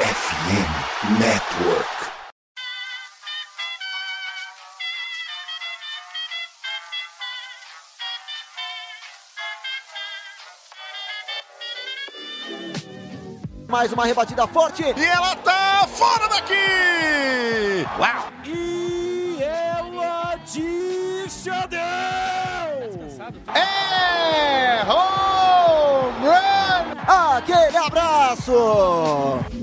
FM Network. Mais uma rebatida forte. E ela tá fora daqui! Uau! E ela disse adeus. É home run! Aquele abraço.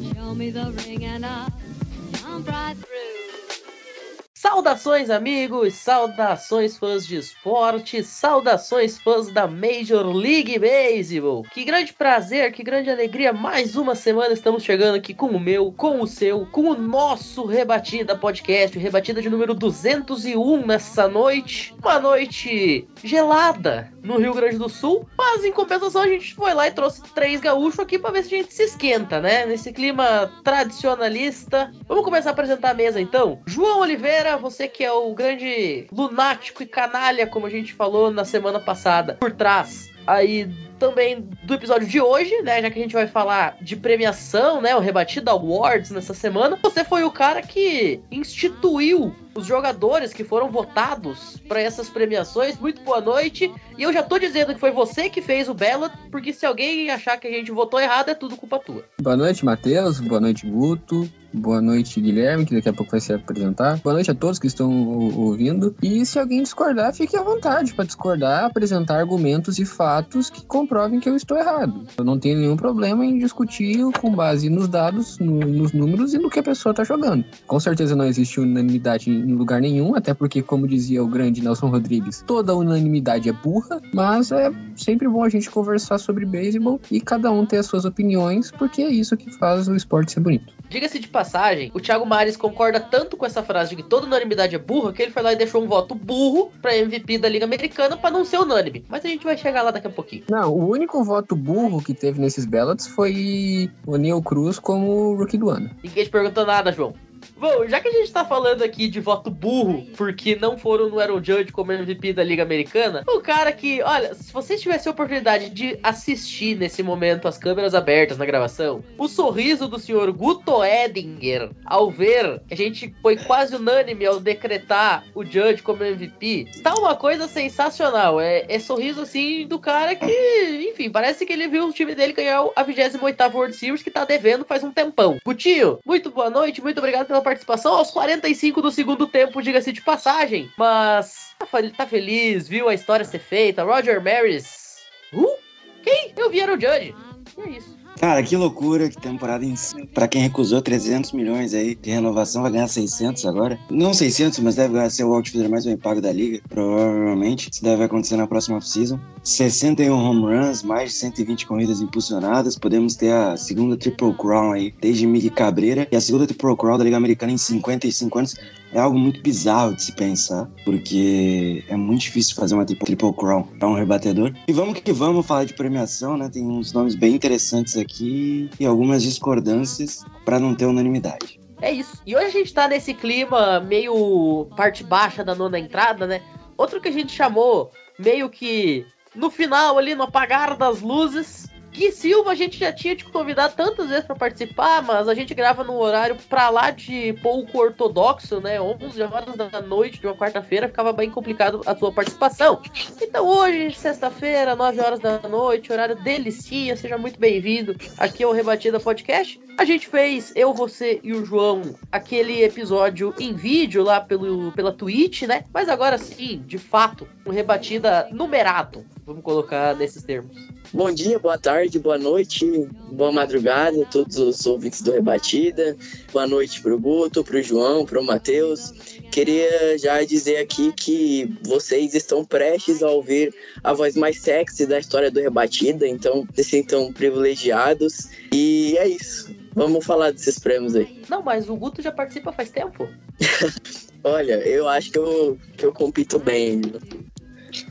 Saudações, amigos! Saudações, fãs de esporte! Saudações, fãs da Major League Baseball! Que grande prazer, que grande alegria! Mais uma semana estamos chegando aqui com o meu, com o seu, com o nosso Rebatida Podcast, Rebatida de número 201 nessa noite. Uma noite gelada no Rio Grande do Sul, mas em compensação a gente foi lá e trouxe três gaúchos aqui para ver se a gente se esquenta, né? Nesse clima tradicionalista. Vamos começar a apresentar a mesa então? João Oliveira, você que é o grande lunático e canalha, como a gente falou na semana passada, por trás aí também do episódio de hoje, né? Já que a gente vai falar de premiação, né? O Rebatida Awards nessa semana. Você foi o cara que instituiu os jogadores que foram votados para essas premiações. Muito boa noite. E eu já tô dizendo que foi você que fez o ballot, porque se alguém achar que a gente votou errado, é tudo culpa tua. Boa noite, Matheus. Boa noite, Guto. Boa noite, Guilherme, que daqui a pouco vai se apresentar. Boa noite a todos que estão ouvindo. E se alguém discordar, fique à vontade para discordar, apresentar argumentos e fatos que comprovem que eu estou errado. Eu não tenho nenhum problema em discutir com base nos dados, no- nos números e no que a pessoa está jogando. Com certeza não existe unanimidade em lugar nenhum, até porque, como dizia o grande Nelson Rodrigues, toda unanimidade é burra, mas é sempre bom a gente conversar sobre beisebol e cada um ter as suas opiniões, porque é isso que faz o esporte ser bonito. Diga-se de passagem, o Thiago Mares concorda tanto com essa frase de que toda unanimidade é burra que ele foi lá e deixou um voto burro pra MVP da Liga Americana pra não ser unânime. Mas a gente vai chegar lá daqui a pouquinho. Não, o único voto burro que teve nesses ballots foi o Neil Cruz como rookie do ano. Ninguém te perguntou nada, João. Bom, já que a gente tá falando aqui de voto burro, porque não foram no Aaron Judge como MVP da Liga Americana, o cara que, olha, se vocês tivessem a oportunidade de assistir nesse momento as câmeras abertas na gravação, o sorriso do senhor Guto Edinger ao ver que a gente foi quase unânime ao decretar o Judge como MVP, tá uma coisa sensacional. É, é sorriso assim do cara que, enfim, parece que ele viu o time dele ganhar a 28 World Series que tá devendo faz um tempão. Putinho, muito boa noite, muito obrigado pela participação aos 45 do segundo tempo, diga-se de passagem. Mas tá, tá feliz, viu a história ser feita. Roger Maris. Uh? Quem? Eu vi era o Judge. E é isso. Cara, que loucura, que temporada insana. Pra quem recusou 300 milhões aí de renovação, vai ganhar 600 agora. Não 600, mas deve ser o outfielder mais bem pago da liga, provavelmente. Isso deve acontecer na próxima off-season. 61 home runs, mais de 120 corridas impulsionadas. Podemos ter a segunda Triple Crown aí, desde Mickey Cabreira. E a segunda Triple Crown da Liga Americana em 55 anos. É algo muito bizarro de se pensar, porque é muito difícil fazer uma triple, crown para um rebatedor. E vamos que vamos falar de premiação, né? Tem uns nomes bem interessantes aqui e algumas discordâncias para não ter unanimidade. É isso. E hoje a gente tá nesse clima meio parte baixa da nona entrada, né? Outro que a gente chamou meio que no final ali, no apagar das luzes. Gui Silva, a gente já tinha te convidado tantas vezes pra participar, mas a gente grava num horário pra lá de pouco ortodoxo, né? 11 horas da noite de uma quarta-feira, ficava bem complicado a sua participação. Então hoje, sexta-feira, 9 horas da noite, horário delicinha, seja muito bem-vindo aqui ao Rebatida Podcast. A gente fez, eu, você e o João, aquele episódio em vídeo lá pelo, pela Twitch, né? Mas agora sim, de fato, um Rebatida numerado, vamos colocar nesses termos. Bom dia, boa tarde, boa noite, boa madrugada a todos os ouvintes do Rebatida. Boa noite pro Guto, pro João, pro Matheus. Queria já dizer aqui que vocês estão prestes a ouvir a voz mais sexy da história do Rebatida, então se sintam privilegiados. E é isso. Vamos falar desses prêmios aí. Não, mas o Guto já participa faz tempo. Olha, eu acho que eu, que eu compito bem.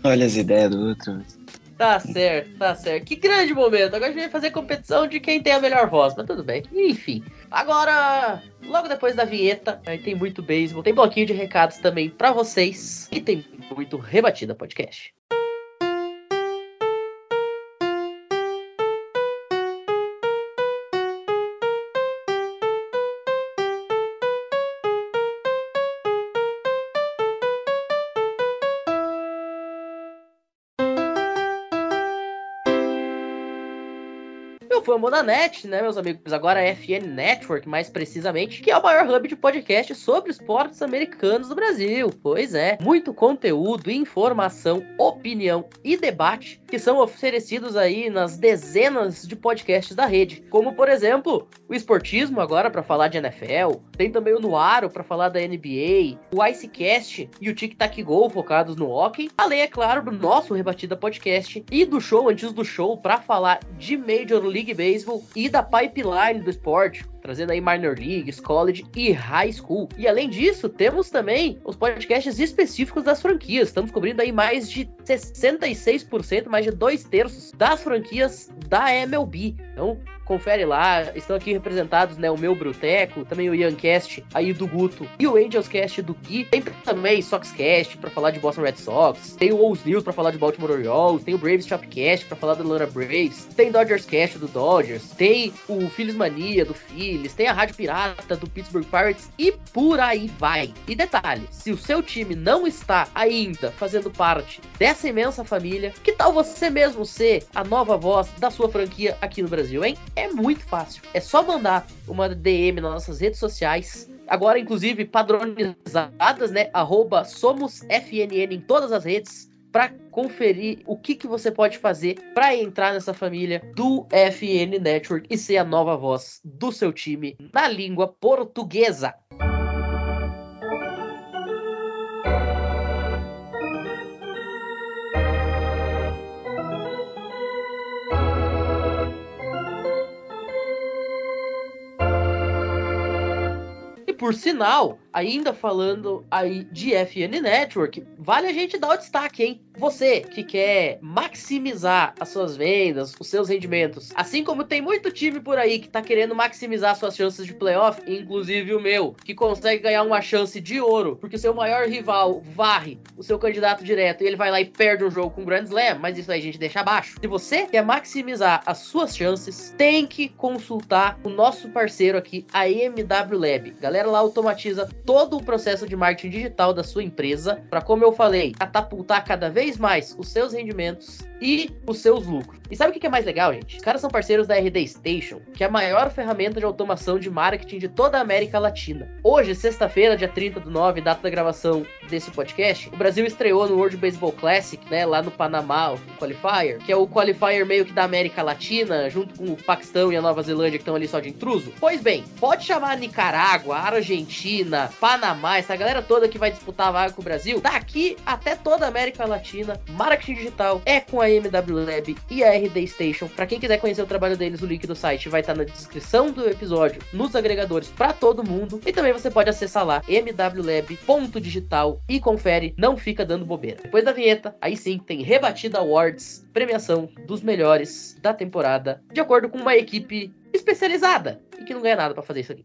Olha as ideias do outro. Tá certo, tá certo. Que grande momento. Agora a gente vai fazer competição de quem tem a melhor voz, mas tudo bem. Enfim. Agora, logo depois da vinheta, aí tem muito beisebol, tem bloquinho de recados também pra vocês e tem muito Rebatida Podcast. Famonanet, né, meus amigos? Agora é FN Network, mais precisamente, que é o maior hub de podcast sobre esportes americanos do Brasil. Pois é, muito conteúdo, informação, opinião e debate que são oferecidos aí nas dezenas de podcasts da rede, como por exemplo, o Esportismo agora para falar de NFL, tem também o Nuaro para falar da NBA, o Icecast e o Tic Tac Go focados no hockey, além é claro do nosso Rebatida Podcast e do show antes do show para falar de Major League Baseball e da pipeline do esporte, trazendo aí minor leagues, college e high school. E além disso, temos também os podcasts específicos das franquias. Estamos cobrindo aí mais de 66%, mais de dois terços das franquias da MLB. Então, confere lá, estão aqui representados, né, o meu Bruteco, também o Iancast aí do Guto e o Angelscast do Gui. Tem também Soxcast para falar de Boston Red Sox, tem o Owls News para falar de Baltimore Orioles, tem o Braves Shopcast para falar do Atlanta Braves, tem Dodgers Cast do Dodgers, tem o Phillies Mania do Phillies, tem a Rádio Pirata do Pittsburgh Pirates e por aí vai. E detalhe, se o seu time não está ainda fazendo parte dessa imensa família, que tal você mesmo ser a nova voz da sua franquia aqui no Brasil, hein? É muito fácil. É só mandar uma DM nas nossas redes sociais. Agora, inclusive, padronizadas, né? Arroba em todas as redes para conferir o que, que você pode fazer para entrar nessa família do FN Network e ser a nova voz do seu time na língua portuguesa. por sinal, ainda falando aí de FN Network, vale a gente dar o destaque, hein? Você que quer maximizar as suas vendas, os seus rendimentos, assim como tem muito time por aí que tá querendo maximizar suas chances de playoff, inclusive o meu, que consegue ganhar uma chance de ouro, porque o seu maior rival varre o seu candidato direto e ele vai lá e perde um jogo com Grand Slam, mas isso aí a gente deixa abaixo. Se você quer maximizar as suas chances, tem que consultar o nosso parceiro aqui, a MW Lab. Galera lá automatiza todo o processo de marketing digital da sua empresa para, como eu falei, catapultar cada vez mais os seus rendimentos e os seus lucros. E sabe o que é mais legal, gente? Os caras são parceiros da RD Station, que é a maior ferramenta de automação de marketing de toda a América Latina. Hoje, sexta-feira, dia 30 do 9, data da gravação desse podcast, o Brasil estreou no World Baseball Classic, né, lá no Panamá, o Qualifier, que é o qualifier meio que da América Latina, junto com o Paquistão e a Nova Zelândia, que estão ali só de intruso. Pois bem, pode chamar Nicarágua, Argentina, Panamá, essa galera toda que vai disputar a vaga com o Brasil, daqui até toda a América Latina, marketing digital é com a MW Lab e a RD Station. Para quem quiser conhecer o trabalho deles, o link do site vai estar na descrição do episódio, nos agregadores para todo mundo. E também você pode acessar lá mwlab.digital e confere, não fica dando bobeira. Depois da vinheta, aí sim tem Rebatida Awards, premiação dos melhores da temporada, de acordo com uma equipe especializada e que não ganha nada para fazer isso aqui.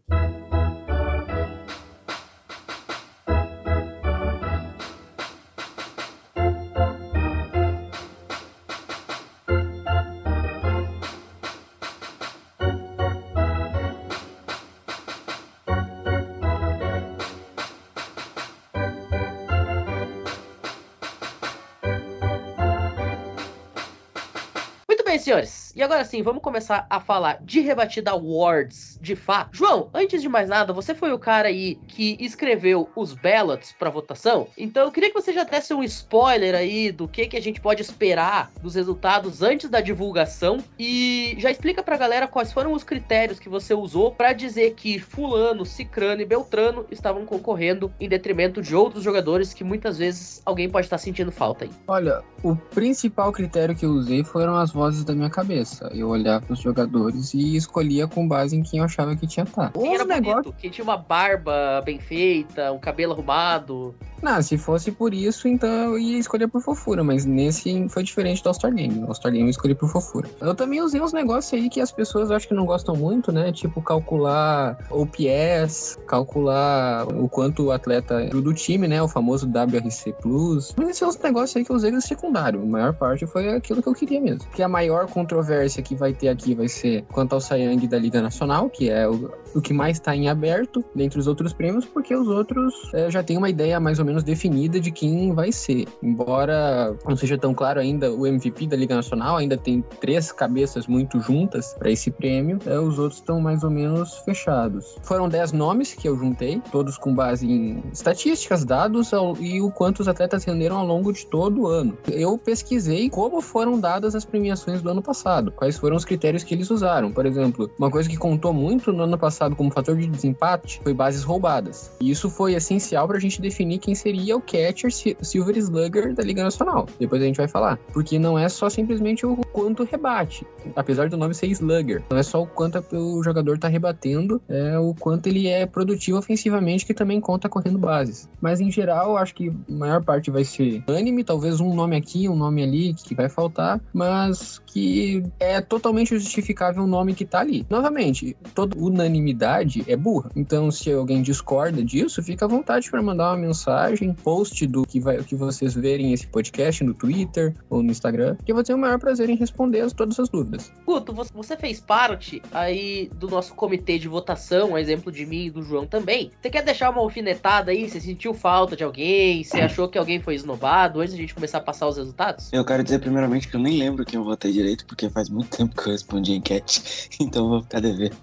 E agora sim, vamos começar a falar de rebatida awards, de fato. João, antes de mais nada, você foi o cara aí que escreveu os ballots para votação, então eu queria que você já desse um spoiler aí do que, que a gente pode esperar dos resultados antes da divulgação e já explica pra galera quais foram os critérios que você usou para dizer que fulano, cicrano e beltrano estavam concorrendo em detrimento de outros jogadores que muitas vezes alguém pode estar sentindo falta aí. Olha, o principal critério que eu usei foram as vozes da minha cabeça. Eu olhava os jogadores e escolhia com base em quem eu achava que tinha tá. Quem era bonito, quem tinha uma barba bem feita, um cabelo arrumado. Não, se fosse por isso, então eu ia escolher por fofura, mas nesse foi diferente do All-Star Game. No All-Star Game eu escolhi por fofura. Eu também usei uns negócios aí que as pessoas acho que não gostam muito, né? Tipo calcular OPS, calcular o quanto o atleta do time, né? O famoso WRC Plus. Mas esses são os negócios aí que eu usei no secundário. A maior parte foi aquilo que eu queria mesmo. Que a maior controvérsia que vai ter aqui vai ser quanto ao Sayang da Liga Nacional, que é o, o que mais está em aberto dentre os outros prêmios, porque os outros é, já tem uma ideia mais ou menos definida de quem vai ser. Embora não seja tão claro ainda o MVP da Liga Nacional, ainda tem três cabeças muito juntas para esse prêmio, é, os outros estão mais ou menos fechados. Foram dez nomes que eu juntei, todos com base em estatísticas, dados ao, e o quanto os atletas renderam ao longo de todo o ano. Eu pesquisei como foram dadas as premiações do ano passado, quais foram os critérios que eles usaram. Por exemplo, uma coisa que contou muito no ano passado como fator de desempate foi bases roubadas. E isso foi essencial para a gente definir quem seria o catcher Silver Slugger da Liga Nacional. Depois a gente vai falar. Porque não é só simplesmente o quanto rebate. Apesar do nome ser Slugger. Não é só o quanto o jogador está rebatendo, é o quanto ele é produtivo ofensivamente, que também conta correndo bases. Mas em geral, acho que a maior parte vai ser anime, talvez um nome aqui, um nome ali que vai faltar, mas que é totalmente justificável o nome que tá ali. Novamente, toda é burra. Então, se alguém discorda disso, fica à vontade para mandar uma mensagem, post do que, vai, que vocês verem esse podcast no Twitter ou no Instagram, que eu vou ter o maior prazer em responder todas as dúvidas. Guto, você fez parte aí do nosso comitê de votação, um exemplo de mim e do João também. Você quer deixar uma alfinetada aí? Você sentiu falta de alguém? Você achou que alguém foi esnobado antes de a gente começar a passar os resultados? Eu quero dizer primeiramente que eu nem lembro quem eu votei direito, porque faz muito tempo que eu respondi a enquete, então vou ficar devendo.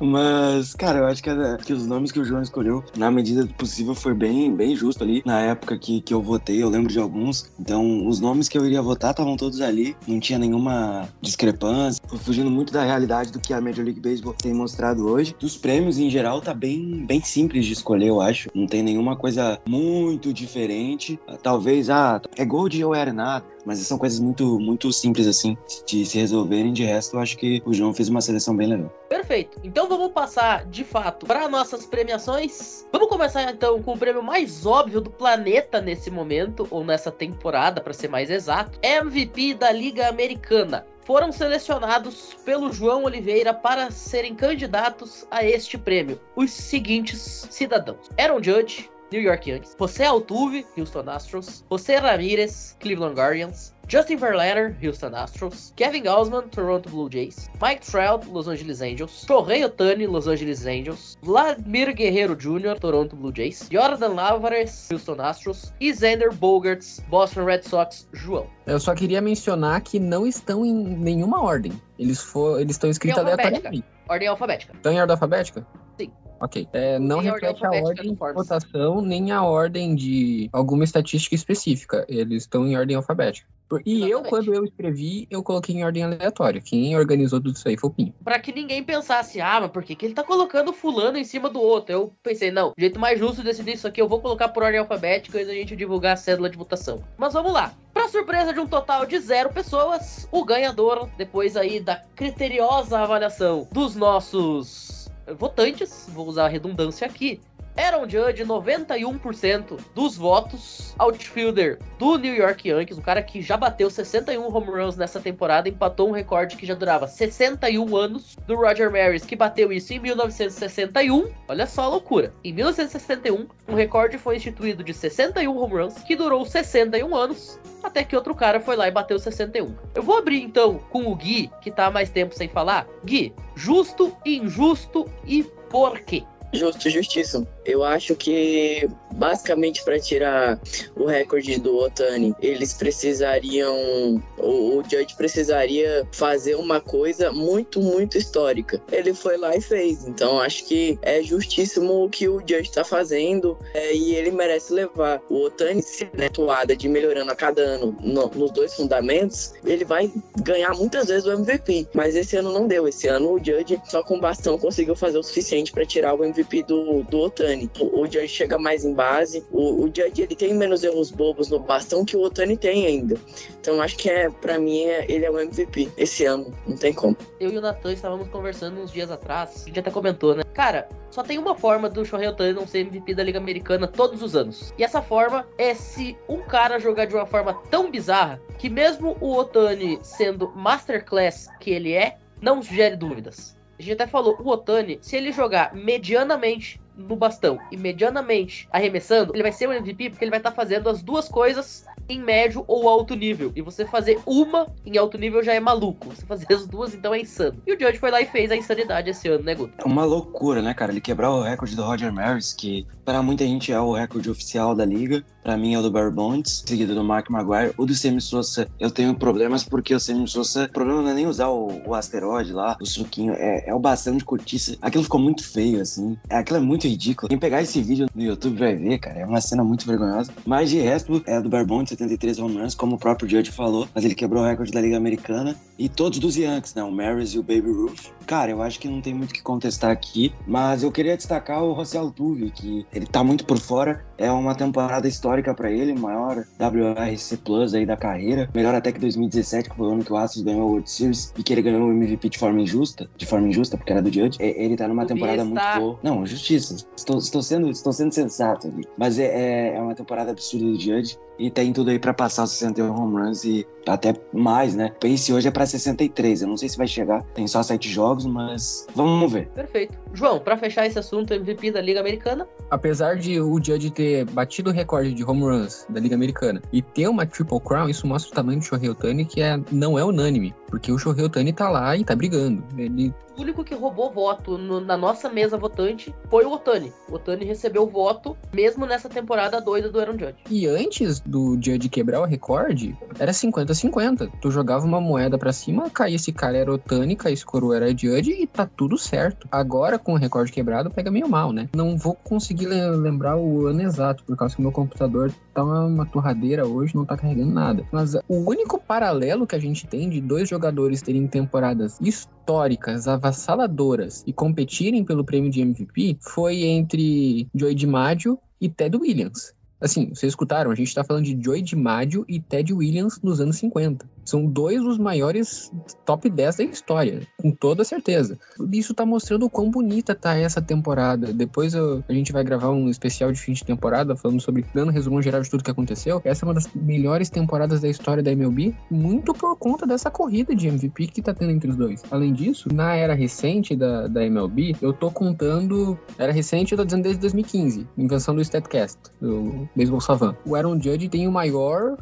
Mas, cara, eu acho que, que, os nomes que o João escolheu, na medida do possível, foi bem, bem justo ali. Na época que, que eu votei, eu lembro de alguns. Então, os nomes que eu iria votar estavam todos ali. Não tinha nenhuma discrepância. Foi fugindo muito da realidade do que a Major League Baseball tem mostrado hoje. Dos prêmios, em geral, tá bem, bem simples de escolher, eu acho. Não tem nenhuma coisa muito diferente. Talvez, ah, é Gold ou era nada. Mas são coisas muito, muito simples, assim, de se resolverem. De resto, eu acho que o João fez uma seleção bem legal. Perfeito. Então vamos passar, de fato, para nossas premiações. Vamos começar, então, com o prêmio mais óbvio do planeta nesse momento, ou nessa temporada, para ser mais exato. MVP da Liga Americana foram selecionados pelo João Oliveira para serem candidatos a este prêmio os seguintes cidadãos: Aaron Judge, New York Yankees, José Altuve, Houston Astros, José Ramirez, Cleveland Guardians, Justin Verlander, Houston Astros, Kevin Gausman, Toronto Blue Jays, Mike Trout, Los Angeles Angels, Shohei Otani, Los Angeles Angels, Vladimir Guerrero Jr., Toronto Blue Jays, Jordan Lavares, Houston Astros e Xander Bogarts, Boston Red Sox, João. Eu só queria mencionar que não estão em nenhuma ordem. Eles, for, eles estão escritos aleatoriamente. Ordem alfabética. Estão em ordem alfabética? Sim. Ok. É, não reflete a ordem de votação nem a ordem de alguma estatística específica. Eles estão em ordem alfabética. E Exatamente. eu, quando eu escrevi, eu coloquei em ordem aleatória. Quem organizou tudo isso aí foi o Pinho. Pra que ninguém pensasse, ah, mas por que, que ele tá colocando fulano em cima do outro? Eu pensei, não, o jeito mais justo de decidir isso aqui, eu vou colocar por ordem alfabética e a gente divulgar a cédula de votação. Mas vamos lá. Pra surpresa de um total de zero pessoas, o ganhador, depois aí da criteriosa avaliação dos nossos votantes, vou usar a redundância aqui, Aaron Judge, 91% dos votos. Outfielder do New York Yankees, um cara que já bateu 61 home runs nessa temporada, empatou um recorde que já durava 61 anos. Do Roger Maris, que bateu isso em 1961. Olha só a loucura. Em 1961, um recorde foi instituído de 61 home runs, que durou 61 anos. Até que outro cara foi lá e bateu 61. Eu vou abrir então com o Gui, que tá há mais tempo sem falar. Gui, justo, injusto e por quê? Justo, justíssimo. Eu acho que basicamente para tirar o recorde do Otani, eles precisariam, o, o Judge precisaria fazer uma coisa muito, muito histórica. Ele foi lá e fez. Então acho que é justíssimo o que o Judge está fazendo é, e ele merece levar. O Otani, se né, atuada de melhorando a cada ano no, nos dois fundamentos, ele vai ganhar muitas vezes o MVP. Mas esse ano não deu. Esse ano o Judge só com bastão conseguiu fazer o suficiente para tirar o MVP do, do Otani. O, o Judge chega mais em base. O, o Judge ele tem menos erros bobos no bastão que o Otani tem ainda. Então acho que é, para mim, é, ele é o MVP esse ano. Não tem como. Eu e o Natan estávamos conversando uns dias atrás. A gente até comentou, né? Cara, só tem uma forma do Shohei Otani não ser MVP da Liga Americana todos os anos. E essa forma é se um cara jogar de uma forma tão bizarra que mesmo o Otani sendo masterclass que ele é, não gere dúvidas. A gente até falou, o Otani, se ele jogar medianamente no bastão e medianamente arremessando, ele vai ser o MVP porque ele vai estar tá fazendo as duas coisas em médio ou alto nível. E você fazer uma em alto nível já é maluco. Você fazer as duas, então é insano. E o Judge foi lá e fez a insanidade esse ano, né, Guto? É uma loucura, né, cara? Ele quebrar o recorde do Roger Maris, que para muita gente é o recorde oficial da liga. Para mim é o do Barry Bonds, seguido do Mark Maguire. O do Sammy Sosa eu tenho problemas porque o Sammy Sosa, o problema não é nem usar o, o asteroide lá, o suquinho, é, é o bastão de cortiça. Aquilo ficou muito feio, assim. Aquilo é muito ridículo. Quem pegar esse vídeo no YouTube vai ver, cara, é uma cena muito vergonhosa. Mas de resto, é do Barry Bonds, 73 home runs, como o próprio Judge falou. Mas ele quebrou o recorde da Liga Americana. E todos dos Yankees, né? O Maris e o Baby Ruth. Cara, eu acho que não tem muito o que contestar aqui. Mas eu queria destacar o José Altuve, que ele tá muito por fora. É uma temporada histórica para ele, maior WRC Plus aí da carreira. Melhor até que 2017, que foi o ano que o Astros ganhou o World Series e que ele ganhou o MVP de forma injusta, de forma injusta, porque era do Judge. É, Ele tá numa Devia temporada muito boa. Não, justiça. Estou, estou, sendo, estou sendo sensato ali. Mas é, é, é uma temporada absurda do Judge e tem tudo aí pra passar os 61 home runs e até mais, né? O pace hoje é pra 63. Eu não sei se vai chegar. Tem só sete jogos, mas vamos ver. Perfeito. João, pra fechar esse assunto, MVP da Liga Americana, Apesar de o Judge ter batido o recorde de home runs da Liga Americana e ter uma Triple Crown, isso mostra o tamanho do Shohei Ohtani, que é, não é unânime. Porque o Shohei Ohtani tá lá e tá brigando. Ele o único que roubou voto no- na nossa mesa votante foi o Otani. O Otani recebeu voto mesmo nessa temporada doida do Aaron Judge. E antes do Judge quebrar o recorde, era 50-50. Tu jogava uma moeda pra cima, caía esse cara era Otani, caía esse coroa era Judge e tá tudo certo. Agora, com o recorde quebrado, pega meio mal, né? Não vou conseguir le- lembrar o ano exato, por causa que meu computador tá uma torradeira hoje, não tá carregando nada. Mas o único paralelo que a gente tem de dois jogadores terem temporadas históricas, avassaladoras e competirem pelo prêmio de MVP foi entre Joey DiMaggio e Ted Williams. Assim, vocês escutaram, a gente tá falando de Joey DiMaggio e Ted Williams nos anos 50. São dois dos maiores top 10 da história, com toda certeza. Isso tá mostrando o quão bonita tá essa temporada. Depois eu- a gente vai gravar um especial de fim de temporada, falando sobre, dando resumo geral de tudo que aconteceu. Essa é uma das melhores temporadas da história da MLB, muito por conta dessa corrida de MVP que tá tendo entre os dois. Além disso, na era recente da, da MLB, eu tô contando. Era recente, eu tô dizendo desde 2015, invenção do StatCast, do Baseball Savant. O Aaron Judge tem o maior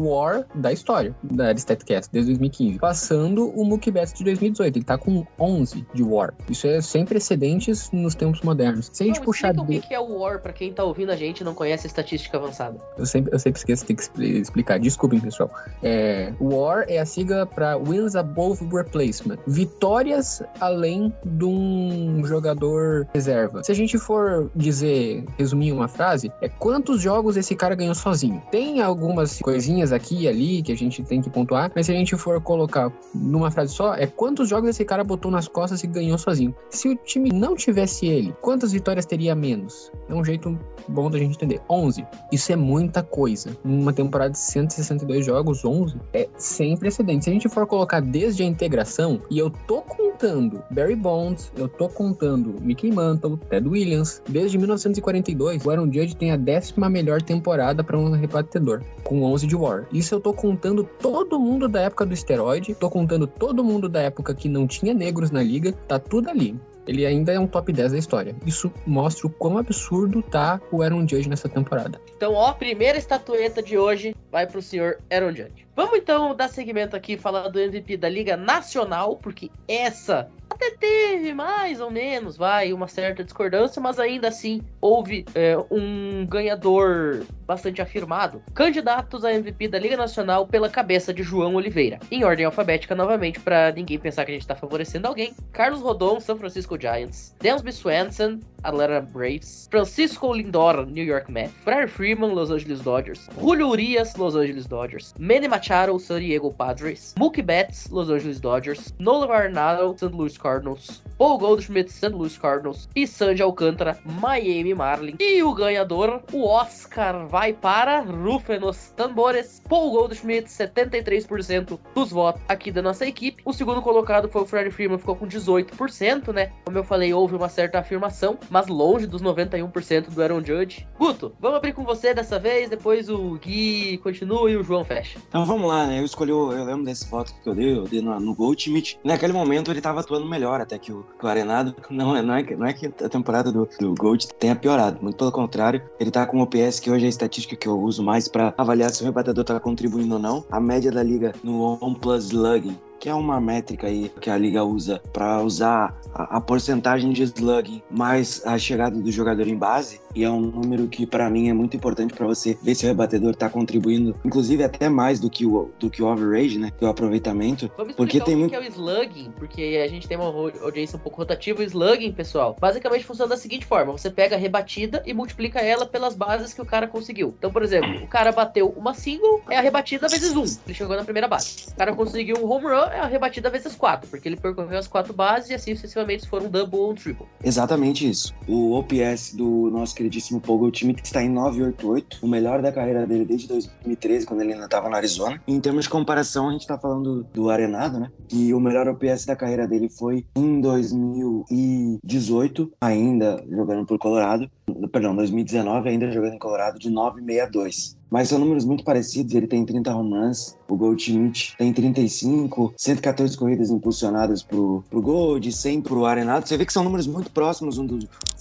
War da história da StatCast, desde 2015. Passando o Mookie Betts de 2018. Ele tá com 11 de War. Isso é sem precedentes nos tempos modernos. Se a gente Não, puxar... explica o de- que é o War pra quem tá ouvindo a gente e não conhece a estatística avançada. Eu sempre, eu sempre esqueço, expli- explicar. Desculpem, pessoal. É, WAR é a sigla para Wins Above Replacement. Vitórias além de um jogador reserva. Se a gente for dizer, resumir uma frase, é quantos jogos esse cara ganhou sozinho. Tem algumas coisinhas aqui e ali que a gente tem que pontuar, mas se a gente for colocar numa frase só, é quantos jogos esse cara botou nas costas e ganhou sozinho. Se o time não tivesse ele, quantas vitórias teria menos? É um jeito bom da gente entender. 11. Isso é muita coisa. Numa temporada de 162 jogos, 11 é sem precedentes. Se a gente for colocar desde a integração, e eu tô contando Barry Bonds, eu tô contando Mickey Mantle, Ted Williams, desde 1942, o Aaron Judge tem a décima melhor temporada para um rebatedor, com 11 de WAR. Isso eu tô contando todo mundo da época do esteroide, tô contando todo mundo da época que não tinha negros na liga, tá tudo ali. Ele ainda é um top 10 da história. Isso mostra o quão absurdo tá o Aaron Judge nessa temporada. Então, ó, primeira estatueta de hoje vai pro senhor Aaron Judge. Vamos então dar seguimento aqui, falar do MVP da Liga Nacional, porque essa até teve mais ou menos, vai, uma certa discordância, mas ainda assim houve é, um ganhador bastante afirmado. Candidatos a MVP da Liga Nacional pela cabeça de João Oliveira. Em ordem alfabética, novamente, para ninguém pensar que a gente tá favorecendo alguém. Carlos Rodon, São Francisco Giants. Dansby Swanson, Atlanta Braves. Francisco Lindor, New York Mets. Brian Freeman, Los Angeles Dodgers. Julio Urias, Los Angeles Dodgers. Manny Machado, San Diego Padres. Mookie Betts, Los Angeles Dodgers. Nolan Arenado, St. Louis Cardinals. Paul Goldschmidt, St. Louis Cardinals. E Sandy Alcântara, Miami Marlins. E o ganhador, o Oscar, vai para Rufenos Tambores. Paul Goldschmidt, 73% dos votos aqui da nossa equipe. O segundo colocado foi o Freddie Freeman, ficou com 18%, né? Como eu falei, houve uma certa afirmação, mas longe dos 91% do Aaron Judge. Guto, vamos abrir com você dessa vez, depois o Gui continua e o João fecha. Então vamos lá, né? Eu escolhi, eu lembro desse voto que eu dei, eu dei no, no Goldschmidt. Naquele momento ele tava atuando melhor até que o, que o Arenado. Não, não, é, não é que a temporada do, do Gold tenha piorado, muito pelo contrário. Ele tá com o OPS, que hoje é a estatística que eu uso mais pra avaliar se o rebatedor tá contribuindo ou não. A média da liga no On Plus Slugging. Que é uma métrica aí que a liga usa pra usar a, a porcentagem de slugging mais a chegada do jogador em base. E é um número que pra mim é muito importante pra você ver se o rebatedor tá contribuindo, inclusive até mais do que o, do que o average, né? Que é o aproveitamento. Vamos Porque tem o que muito- que é o slugging, porque a gente tem uma audiência um pouco rotativa. O slugging, pessoal, basicamente funciona da seguinte forma: você pega a rebatida e multiplica ela pelas bases que o cara conseguiu. Então, por exemplo, o cara bateu uma single, é a rebatida vezes um. Ele chegou na primeira base. O cara conseguiu um home run, é a rebatida vezes quatro, porque ele percorreu as quatro bases e assim sucessivamente se for um double ou um triple. Exatamente isso. O OPS do nosso queridíssimo Paul Goldschmidt está em 988, o melhor da carreira dele desde 2013, quando ele ainda estava no Arizona. Em termos de comparação, a gente está falando do Arenado, né? E o melhor OPS da carreira dele foi em 2018, ainda jogando por Colorado. Perdão, 2019, ainda jogando em Colorado, de 962. Mas são números muito parecidos. Ele tem 30 home runs, o Goldschmidt tem 35, 114 corridas impulsionadas pro, pro Gold, 100 pro Arenado. Você vê que são números muito próximos um do,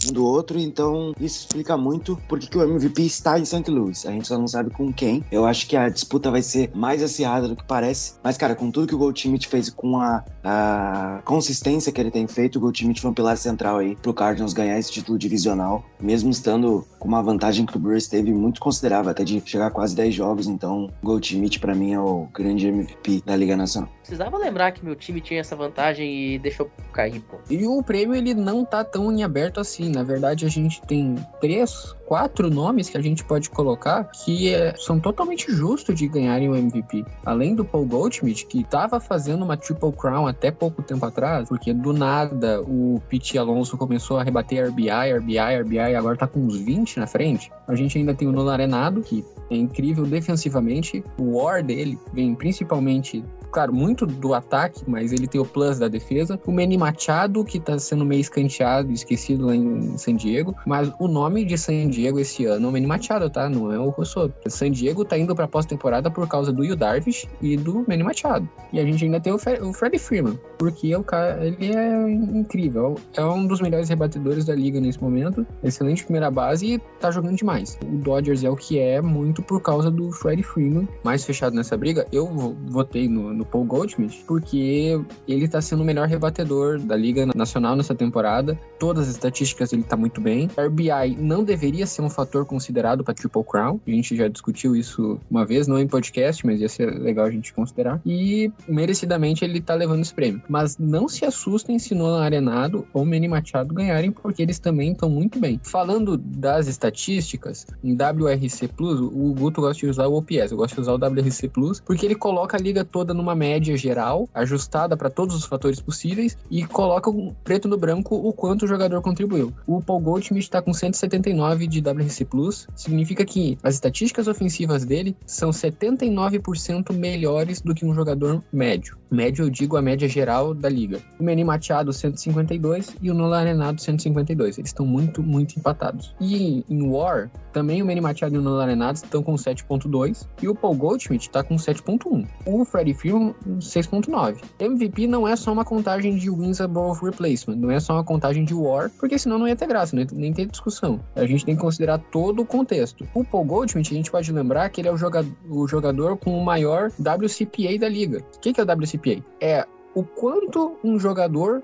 um do outro, então isso explica muito porque que o MVP está em St. Louis. A gente só não sabe com quem. Eu acho que a disputa vai ser mais acirrada do que parece. Mas, cara, com tudo que o Goldschmidt fez com a, a consistência que ele tem feito, o Goldschmidt foi um pilar central aí pro Cardinals ganhar esse título divisional, mesmo estando com uma vantagem que o Brewers teve muito considerável, até de chegar a quase 10 jogos. Então, o Goldschmidt, pra mim, é o grande MVP da Liga Nacional. Precisava lembrar que meu time tinha essa vantagem e deixou cair, pô. E o prêmio ele não tá tão em aberto assim. Na verdade, a gente tem três, quatro nomes que a gente pode colocar que é, são totalmente justos de ganharem o MVP. Além do Paul Goldschmidt, que tava fazendo uma Triple Crown até pouco tempo atrás, porque do nada o Pete Alonso começou a rebater RBI, RBI, RBI, agora tá com uns 20 na frente. A gente ainda tem o Nolan Arenado, que é incrível defensivamente. O War dele vem principalmente claro, muito do ataque, mas ele tem o plus da defesa. O Manny Machado, que tá sendo meio escanteado, esquecido lá em San Diego. Mas o nome de San Diego esse ano é o Manny Machado, tá? Não é o Rousseau. San Diego tá indo pra pós-temporada por causa do Yu Darvish e do Manny Machado. E a gente ainda tem o, Fre o Freeman, porque o cara, ele é incrível. É um dos melhores rebatedores da liga nesse momento. Excelente primeira base e tá jogando demais. O Dodgers é o que é muito por causa do Freddie Freeman. Mais fechado nessa briga, eu votei no, no Paul Goldschmidt, porque ele tá sendo o melhor rebatedor da Liga Nacional nessa temporada. Todas as estatísticas ele tá muito bem. RBI não deveria ser um fator considerado para Triple Crown. A gente já discutiu isso uma vez, não em podcast, mas ia ser legal a gente considerar. E merecidamente ele tá levando esse prêmio. Mas não se assustem se Nolan Arenado ou Manny Machado ganharem, porque eles também estão muito bem. Falando das estatísticas, em WRC Plus, o Guto gosta de usar o OPS, eu gosto de usar o WRC Plus, porque ele coloca a liga toda numa média geral, ajustada para todos os fatores possíveis, e coloca preto no branco o quanto o jogador contribuiu. O Paul Goldschmidt está com 179 de WRC Plus, significa que as estatísticas ofensivas dele são 79% melhores do que um jogador médio. Médio, eu digo a média geral da liga. O Manny Machado, 152, e o Nolan Arenado, 152. Eles estão muito, muito empatados. E em War, também o Manny Machado e o Nolan Arenado estão com 7.2, e o Paul Goldschmidt está com 7.1. O Freddie Freeman, 6.9. MVP não é só uma contagem de wins above replacement, não é só uma contagem de War, porque senão não ia ter graça, não ia nem ter discussão. A gente tem que considerar todo o contexto. O Paul Goldschmidt, a gente pode lembrar que ele é o jogador, o jogador com o maior WCPA da liga. O que é o WCPA? É o quanto um jogador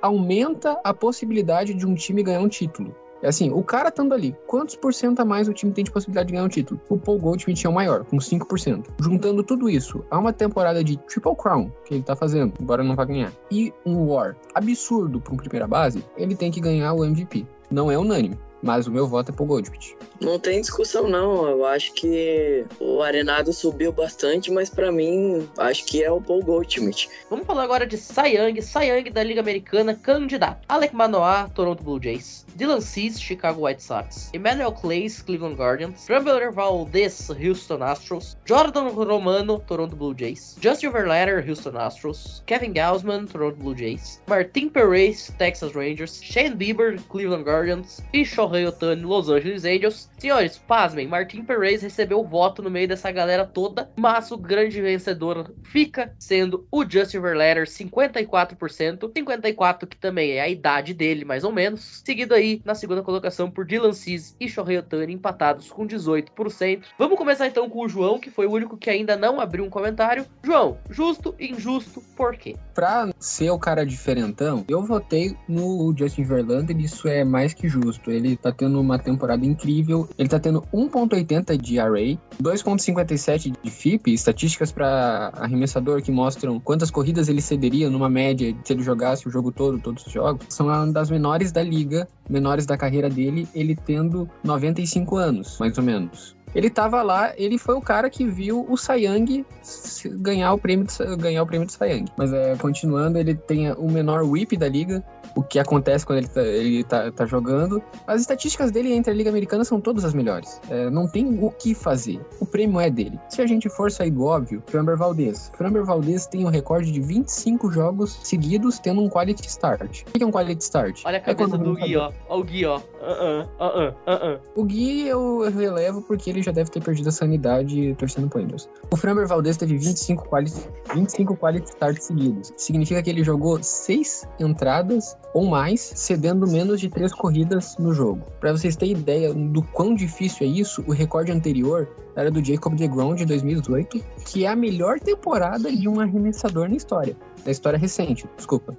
aumenta a possibilidade de um time ganhar um título. É assim, o cara estando ali, quantos por cento a mais o time tem de possibilidade de ganhar um título? O Paul Goldschmidt é o maior, com 5%. Juntando tudo isso a uma temporada de Triple Crown que ele tá fazendo, embora não vá ganhar, e um War absurdo para um primeira base, ele tem que ganhar o MVP. Não é unânime, mas o meu voto é Paul Goldschmidt. Não tem discussão, não. Eu acho que o Arenado subiu bastante, mas para mim, acho que é o Paul Goldschmidt. Vamos falar agora de Cy Young, Cy Young da Liga Americana, candidato. Alec Manoah, Toronto Blue Jays. Dylan Cease, Chicago White Sox. Emmanuel Clays, Cleveland Guardians. Framber Valdez, Houston Astros. Jordan Romano, Toronto Blue Jays. Justin Verlander, Houston Astros. Kevin Gausman, Toronto Blue Jays. Martin Perez, Texas Rangers. Shane Bieber, Cleveland Guardians. E Shohei Shohei Otani, Los Angeles Angels. Senhores, pasmem, Martin Perez recebeu o voto no meio dessa galera toda, mas o grande vencedor fica sendo o Justin Verlander, 54%, 54% que também é a idade dele, mais ou menos. Seguido aí na segunda colocação por Dylan Cease e Shohei Otani, empatados com 18%. Vamos começar então com o João, que foi o único que ainda não abriu um comentário. João, justo injusto, por quê? Pra ser o cara diferentão, eu votei no Justin Verlander isso é mais que justo. Ele tá tendo uma temporada incrível, ele tá tendo 1.80 de array, 2.57 de FIP, estatísticas para arremessador que mostram quantas corridas ele cederia numa média se ele jogasse o jogo todo, todos os jogos. São uma das menores da liga, menores da carreira dele, ele tendo 95 anos, mais ou menos. Ele tava lá, ele foi o cara que viu o Sayang ganhar o prêmio ganhar o prêmio de Sayang. Mas é, continuando, ele tem o menor whip da liga, o que acontece quando ele tá, ele tá, tá jogando. As estatísticas dele entre a Liga Americana são todas as melhores. É, não tem o que fazer. O prêmio é dele. Se a gente for sair do óbvio, Framber Valdez. Framber Valdez tem o um recorde de 25 jogos seguidos tendo um quality start. O que é um quality start? Olha a cabeça é do Gui, ó. Olha o Gui, ó. -uh, uh -uh, o Gui eu relevo porque ele já deve ter perdido a sanidade torcendo pro Angels. O Framber Valdez teve 25 quality, 25 quality starts seguidos. Significa que ele jogou 6 entradas ou mais, cedendo menos de 3 corridas no jogo. Para vocês terem ideia do quão difícil é isso, o recorde anterior era do Jacob DeGrom de 2018, que é a melhor temporada de um arremessador na história. Da história recente, desculpa.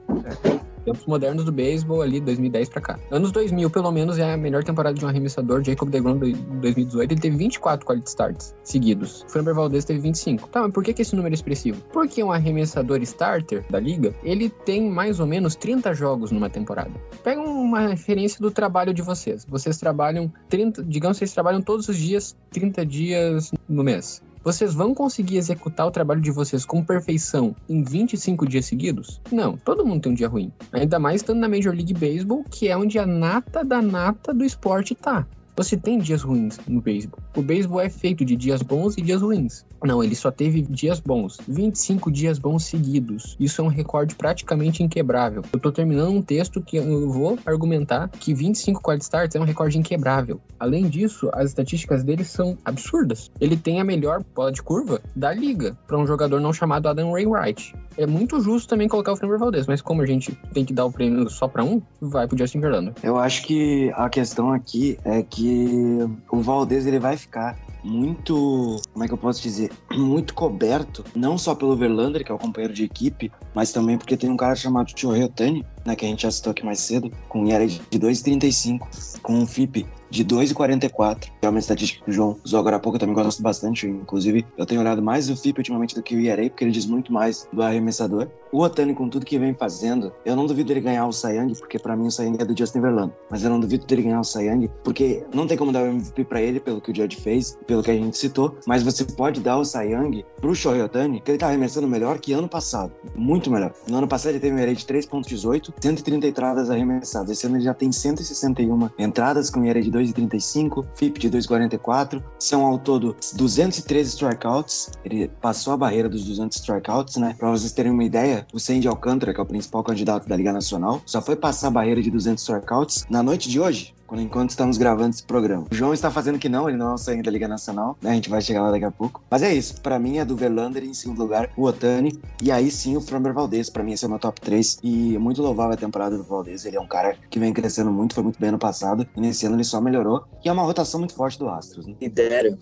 Tempos modernos do beisebol ali, 2010 pra cá. Anos 2000, pelo menos, é a melhor temporada de um arremessador. Jacob DeGrom, de 2018, ele teve 24 quality starts seguidos. Framber Valdez teve 25. Tá, mas por que, que esse número é expressivo? Porque um arremessador starter da liga, ele tem mais ou menos 30 jogos numa temporada. Pega uma referência do trabalho de vocês. Vocês trabalham 30, digamos vocês trabalham todos os dias, 30 dias no mês. Vocês vão conseguir executar o trabalho de vocês com perfeição em 25 dias seguidos? Não, todo mundo tem um dia ruim. Ainda mais estando na Major League Baseball, que é onde a nata da nata do esporte tá. Você tem dias ruins no beisebol. O beisebol é feito de dias bons e dias ruins. Não, ele só teve dias bons. 25 dias bons seguidos. Isso é um recorde praticamente inquebrável. Eu tô terminando um texto que eu vou argumentar que 25 quality starts é um recorde inquebrável. Além disso, as estatísticas dele são absurdas. Ele tem a melhor bola de curva da liga para um jogador não chamado Adam Wainwright. É muito justo também colocar o Framber Valdez, mas como a gente tem que dar o prêmio só para um, vai pro Justin Verlander. Eu acho que a questão aqui é que o Valdez ele vai ficar muito, como é que eu posso dizer, muito coberto, não só pelo Verlander, que é o companheiro de equipe, mas também porque tem um cara chamado Shohei Otani, né, que a gente já citou aqui mais cedo, com ERA de 2,35, com um FIP de 2,44, que é uma estatística que o João usou agora há pouco, eu também gosto bastante, inclusive eu tenho olhado mais o FIP ultimamente do que o ERA, porque ele diz muito mais do arremessador. O Otani, com tudo que vem fazendo, eu não duvido dele ganhar o Sayang, porque para mim o Sayang é do Justin Verlander, mas eu não duvido dele ganhar o Sayang, porque não tem como dar o MVP para ele, pelo que o Judge fez, pelo que a gente citou, mas você pode dar o Sayang pro Shohei Otani, que ele tá arremessando melhor que ano passado, muito melhor. No ano passado ele teve um ERA de 3.18, 130 entradas arremessadas, esse ano ele já tem 161 entradas com ERA de 2 2,35, FIP de 2,44. São ao todo 213 strikeouts. Ele passou a barreira dos 200 strikeouts, né? Para vocês terem uma ideia, o Sandy Alcântara, que é o principal candidato da Liga Nacional, só foi passar a barreira de 200 strikeouts na noite de hoje, enquanto estamos gravando esse programa. O João está fazendo que não, ele não é o da Liga Nacional, né? A gente vai chegar lá daqui a pouco. Mas é isso, para mim é do Verlander em segundo lugar, o Otani, e aí sim o Framber Valdez, para mim esse é o meu top 3, e muito louvável a temporada do Valdez, ele é um cara que vem crescendo muito, foi muito bem ano passado, e nesse ano ele só melhorou, e é uma rotação muito forte do Astros, né? Lidera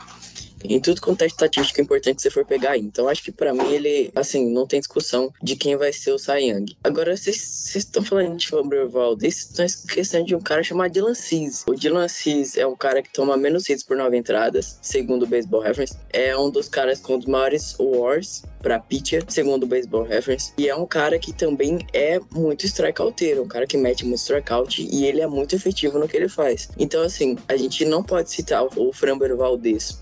em tudo quanto é estatística importante que você for pegar aí. Então acho que para mim ele, assim, não tem discussão de quem vai ser o Cy Young. Agora, vocês estão falando de Fabio Valdez, estão esquecendo de um cara chamado Dylan Cease. O Dylan Cease é um cara que toma menos hits por nove entradas, segundo o Baseball Reference. É um dos caras com os maiores wars para pitcher, segundo o Baseball Reference. E é um cara que também é muito strikeouteiro, um cara que mete muito strikeout e ele é muito efetivo no que ele faz. Então, assim, a gente não pode citar o Framber Valdez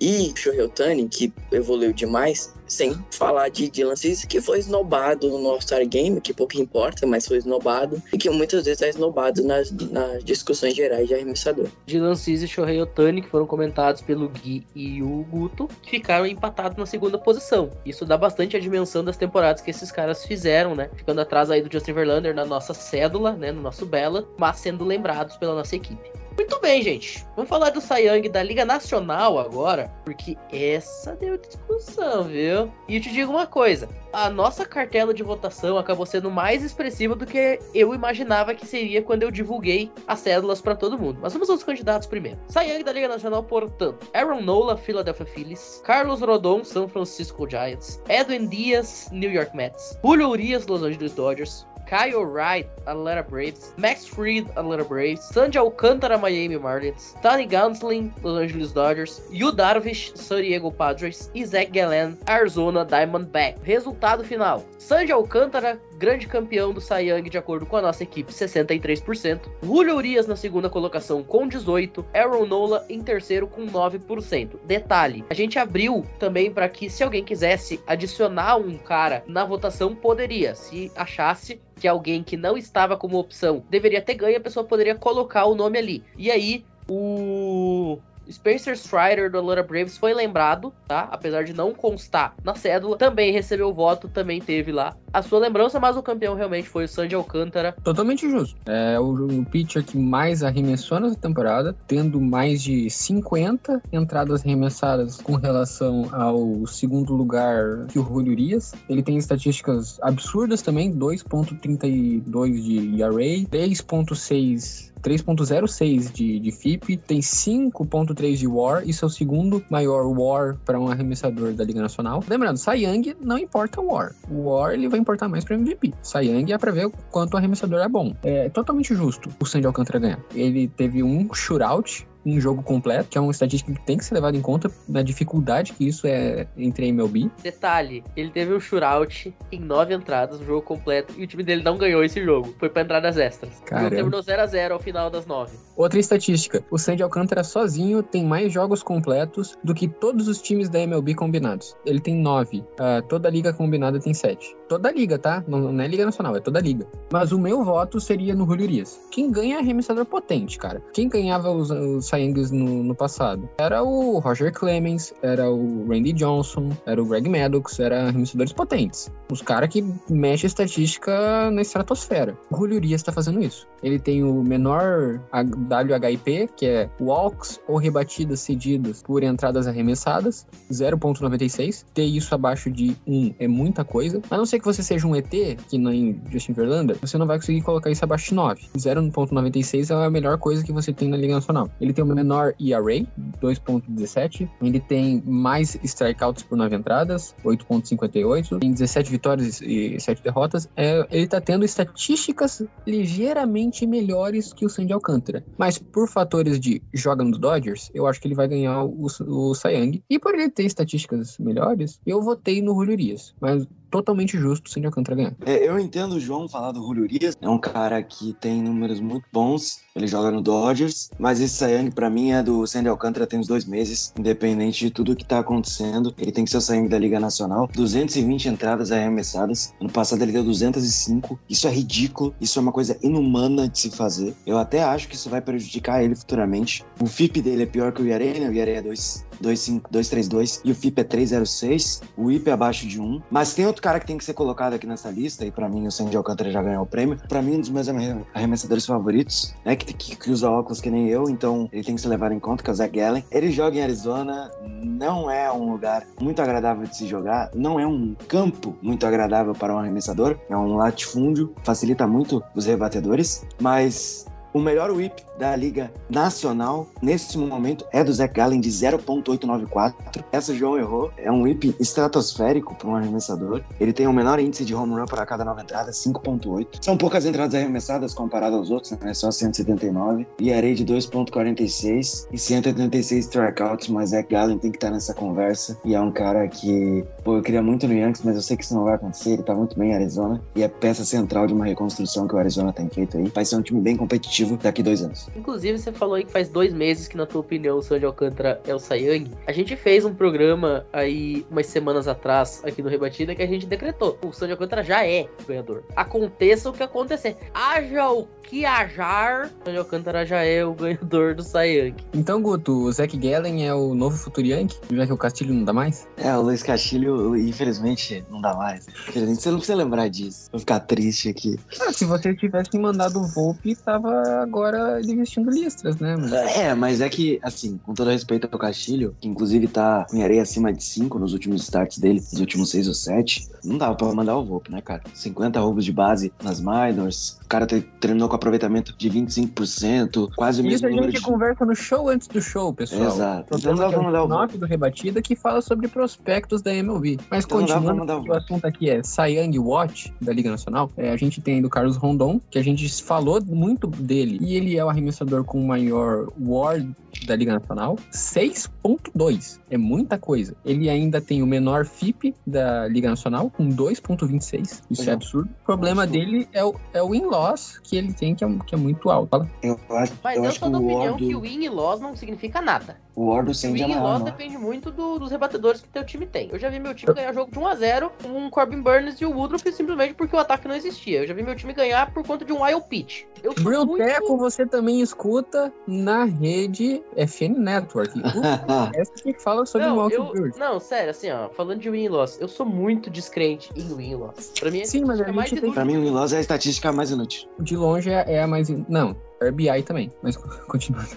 e Shohei que evoluiu demais, sem falar de Dylan Cease, que foi snobado no All-Star Game, que pouco importa, mas foi snobado, e que muitas vezes é snobado nas, nas discussões gerais de arremessador. Dylan Cease e Shohei Otani, que foram comentados pelo Gui e o Guto, ficaram empatados na segunda posição. Isso dá bastante a dimensão das temporadas que esses caras fizeram, né? Ficando atrás aí do Justin Verlander na nossa cédula, né? No nosso Bela, mas sendo lembrados pela nossa equipe. Muito bem, gente. Vamos falar do Sayang da Liga Nacional agora, porque essa deu discussão, viu? E eu te digo uma coisa: a nossa cartela de votação acabou sendo mais expressiva do que eu imaginava que seria quando eu divulguei as cédulas para todo mundo. Mas vamos aos candidatos primeiro. Sayang da Liga Nacional, portanto, Aaron Nola, Philadelphia Phillies, Carlos Rodon, São Francisco Giants, Edwin Diaz, New York Mets, Julio Urias, Los Angeles Dodgers, Kyle Wright, Atlanta Braves, Max Fried, Atlanta Braves, Sandy Alcântara, Miami Marlins, Tony Gonsolin, Los Angeles Dodgers, Yu Darvish, San Diego Padres. E Zach Gallen, Arizona Diamondback. Resultado final: Sandy Alcântara, grande campeão do Cy Young de acordo com a nossa equipe, 63%. Julio Urias na segunda colocação com 18%. Aaron Nola em terceiro com 9%. Detalhe, a gente abriu também para que se alguém quisesse adicionar um cara na votação, poderia, se achasse que alguém que não estava como opção deveria ter ganho, a pessoa poderia colocar o nome ali. E aí, o Spencer Strider do Atlanta Braves foi lembrado, tá? Apesar de não constar na cédula, também recebeu voto, também teve lá a sua lembrança, mas o campeão realmente foi o Sandy Alcântara. Totalmente justo. É o, o pitcher que mais arremessou nessa temporada, tendo mais de 50 entradas arremessadas com relação ao segundo lugar que o Julio Urias. Ele tem estatísticas absurdas também, 2.32 de ERA, 3.6 3.06 de, de FIP, tem 5.3 de WAR, isso é o segundo maior WAR para um arremessador da Liga Nacional. Lembrando, Young não importa o WAR. O WAR ele vai importar mais para MVP. Young é para ver o quanto o arremessador é bom. É totalmente justo o Sandy Alcântara ganhar. Ele teve um shootout um jogo completo, que é uma estatística que tem que ser levada em conta na dificuldade que isso é entre a MLB. Detalhe, ele teve um shootout em nove entradas, um jogo completo, e o time dele não ganhou esse jogo. Foi pra entradas extras. Caramba. terminou 0x0 ao final das nove. Outra estatística: o Sandy Alcântara sozinho tem mais jogos completos do que todos os times da MLB combinados. Ele tem nove. Ah, toda a liga combinada tem sete. Toda a liga, tá? Não, não é Liga Nacional, é toda a liga. Mas o meu voto seria no Julio Urias. Quem ganha é arremessador potente, cara. Quem ganhava os, os No, no passado? Era o Roger Clemens, era o Randy Johnson, era o Greg Maddox, era arremessadores potentes. Os caras que mexem estatística na estratosfera. O Julio Urias tá fazendo isso. Ele tem o menor WHIP, que é walks ou rebatidas cedidas por entradas arremessadas, 0.96. Ter isso abaixo de 1 é muita coisa. A não ser que você seja um ET, que nem Justin Verlander, você não vai conseguir colocar isso abaixo de 9. 0.96 é a melhor coisa que você tem na Liga Nacional. Ele tem o menor ERA, 2.17. Ele tem mais strikeouts por 9 entradas, 8.58. Tem 17 vitórias e 7 derrotas. É, ele tá tendo estatísticas ligeiramente melhores que o Sandy Alcântara. Mas por fatores de joga no Dodgers, eu acho que ele vai ganhar o, o Young. E por ele ter estatísticas melhores, eu votei no Julio Urias. Mas totalmente justo o Sandy Alcântara ganhar. É, eu entendo o João falar do Julio Urias. É um cara que tem números muito bons. Ele joga no Dodgers. Mas esse Sayang, pra mim, é do Sandy Alcântara tem uns dois meses. Independente de tudo que tá acontecendo. Ele tem que ser o Sayang da Liga Nacional. 220 entradas arremessadas. Ano passado ele deu 205. Isso é ridículo. Isso é uma coisa inumana de se fazer. Eu até acho que isso vai prejudicar ele futuramente. O FIP dele é pior que o Yarei, né? O Yarei é 2, 2,5, 2,32 e o FIP é 3,06. O IP é abaixo de 1. Mas tem outro cara que tem que ser colocado aqui nessa lista, e pra mim o Sandy Alcântara já ganhou o prêmio. Pra mim, um dos meus arre- arremessadores favoritos, né? Que, que, que usa óculos que nem eu, então ele tem que ser levado em conta, que é o Zach Gallen. Ele joga em Arizona, não é um lugar muito agradável de se jogar, não é um campo muito agradável para um arremessador, é um latifúndio, facilita muito os rebatedores, mas o melhor whip da Liga Nacional nesse momento é do Zach Gallen de 0.894. Essa João errou. É um whip estratosférico para um arremessador. Ele tem o menor índice de home run para cada nova entrada, 5.8. São poucas entradas arremessadas comparado aos outros, né? Só 179. E array de 2.46 e 186 strikeouts, mas Zach Gallen tem que estar nessa conversa. E é um cara que, pô, eu queria muito no Yankees, mas eu sei que isso não vai acontecer. Ele tá muito bem em Arizona e é peça central de uma reconstrução que o Arizona tem feito aí. Vai ser um time bem competitivo daqui dois anos. Inclusive, você falou aí que faz dois meses que, na tua opinião, o Sandy Alcântara é o Sayang. A gente fez um programa aí, umas semanas atrás, aqui no Rebatida, que a gente decretou. O Sandy Alcântara já é o ganhador. Aconteça o que acontecer. Haja o que hajar, o Sandy Alcântara já é o ganhador do Sayang. Então, Guto, o Zach Gallen é o novo futuro Yankee, já que o Castilho não dá mais? É, o Luiz Castilho, infelizmente, não dá mais. Infelizmente, você não precisa lembrar disso. Vou ficar triste aqui. Ah, se você tivesse mandado o Volpe, tava agora ele vestindo listras, né? É, mas é que, assim, com todo respeito ao Castilho, que inclusive tá com areia acima de 5 nos últimos starts dele, nos últimos 6 ou 7, não dava pra mandar o Volpe, né, cara? 50 roubos de base nas minors, o cara te- terminou com aproveitamento de 25%, quase o Isso mesmo a número gente de... conversa no show antes do show, pessoal. Exato. O Então não programa pra mandar o Volpe. 9 do Rebatida que fala sobre prospectos da MLB. Mas Então continuando, o assunto aqui é Cy Young Watch da Liga Nacional. É, a gente tem do Carlos Rondon, que a gente falou muito dele. E ele é o arremessador com o maior WAR da Liga Nacional, 6.2. É muita coisa. Ele ainda tem o menor FIP da Liga Nacional, com 2.26. Isso é absurdo. O problema Absurdo. dele é o, é o win-loss que ele tem, que é, que é muito alto. Fala. Eu acho, Mas eu eu, acho que sou da o opinião War que do, win e loss não significa nada. o War do O maior, loss depende muito do- dos rebatedores que teu time tem. Eu já vi meu time ganhar jogo de 1x0 com um Corbin Burns e o Woodruff simplesmente porque o ataque não existia. Eu já vi meu time ganhar por conta de um wild pitch. Eu sou muito... Teco você também escuta na rede FN Network. O essa que fala sobre o Não, Milwaukee eu, não, sério, assim, ó, falando de win e loss, eu sou muito descrente em win e loss. Pra mim, Sim, mas a é mais tem- Pra mim, o Win-Loss é a estatística mais inútil. De longe é, é a mais. Não, RBI também, mas continuando.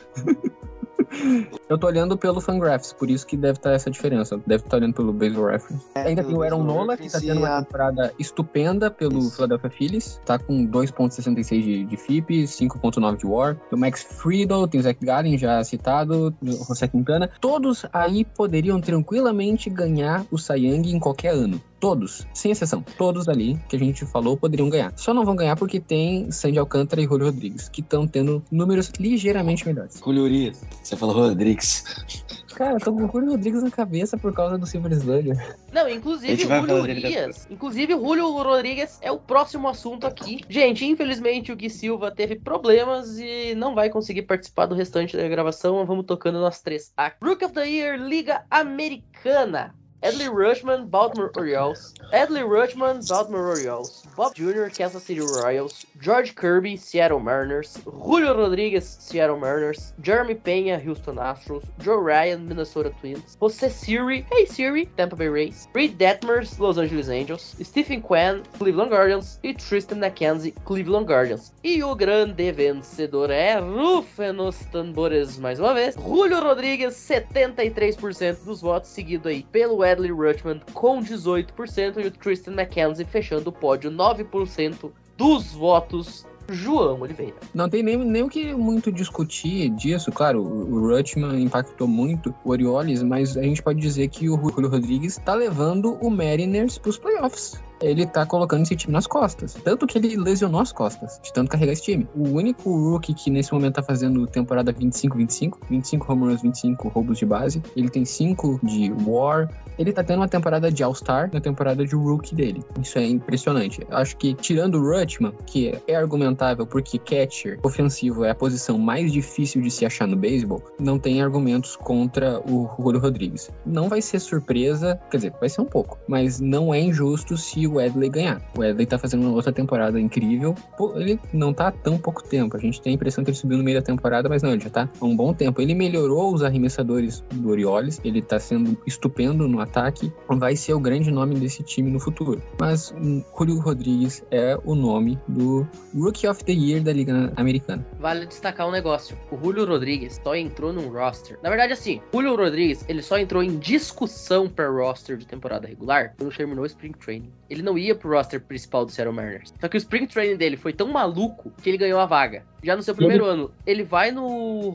Eu tô olhando pelo Fangraphs, por isso que deve estar essa diferença. Deve estar olhando pelo Baseball Reference. Ainda tem o Aaron Nola, que tá tendo uma temporada estupenda pelo Isso. Philadelphia Phillies. Tá com 2.66 de, de FIP, 5.9 de WAR. Tem o Max Friedel, tem o Zach Gallen já citado, o José Quintana. Todos aí poderiam tranquilamente ganhar o Young em qualquer ano. Todos, sem exceção. Todos ali que a gente falou poderiam ganhar. Só não vão ganhar porque tem Sandy Alcântara e Julio Rodrigues, que estão tendo números ligeiramente melhores. Julio. Você falou Rodrigues. Cara, eu tô com o Julio Rodrigues na cabeça por causa do Silver Slugger. Não, A inclusive gente o vai Julio Urias. Inclusive o Julio Rodrigues é o próximo assunto aqui. Gente, infelizmente o Gui Silva teve problemas e não vai conseguir participar do restante da gravação. Vamos tocando nós três. A Rook of the Year Liga Americana. Adley Rushman, Baltimore Orioles. Adley Rushman, Baltimore Orioles. Bob Jr., Kansas City Royals. George Kirby, Seattle Mariners. Julio Rodrigues, Seattle Mariners. Jeremy Penha, Houston Astros. Joe Ryan, Minnesota Twins. José Siri, Hey Siri, Tampa Bay Rays. Reed Detmers, Los Angeles Angels. Stephen Quinn, Cleveland Guardians. E Tristan McKenzie, Cleveland Guardians. E o grande vencedor é, rufem nos tambores mais uma vez, Julio Rodrigues, 73% dos votos, seguido aí pelo Adley Rutschman com 18% e o Tristan McKenzie fechando o pódio 9% dos votos. João Oliveira. Não tem nem, nem o que muito discutir disso. Claro, o Rutschman impactou muito o Orioles, mas a gente pode dizer que o Julio Rodrigues tá levando o Mariners pros playoffs. Ele tá colocando esse time nas costas. Tanto que ele lesionou as costas, de tanto carregar esse time. O único rookie que nesse momento tá fazendo temporada 25-25, 25 home runs, 25 roubos de base. Ele tem 5 de war. Ele tá tendo uma temporada de All-Star na temporada de rookie dele. Isso é impressionante. Acho que tirando o Rutschman, que é argumentável porque catcher ofensivo é a posição mais difícil de se achar no beisebol, não tem argumentos contra o Julio Rodrigues. Não vai ser surpresa, quer dizer, vai ser um pouco, mas não é injusto se o Edley ganhar. O Edley tá fazendo uma outra temporada incrível. Pô, ele não tá há tão pouco tempo. A gente tem a impressão que ele subiu no meio da temporada, mas não, ele já tá há um bom tempo. Ele melhorou os arremessadores do Orioles, ele tá sendo estupendo no ataque, vai ser o grande nome desse time no futuro. Mas hum, Julio Rodrigues é o nome do Rookie of the Year da Liga Americana. Vale destacar um negócio. O Julio Rodrigues só entrou num roster. Na verdade, assim, Julio Rodrigues, ele só entrou em discussão para roster de temporada regular quando terminou o Spring Training. Ele não ia pro roster principal do Seattle Mariners. Só que o Spring Training dele foi tão maluco que ele ganhou a vaga. Já no seu primeiro ano, ele vai no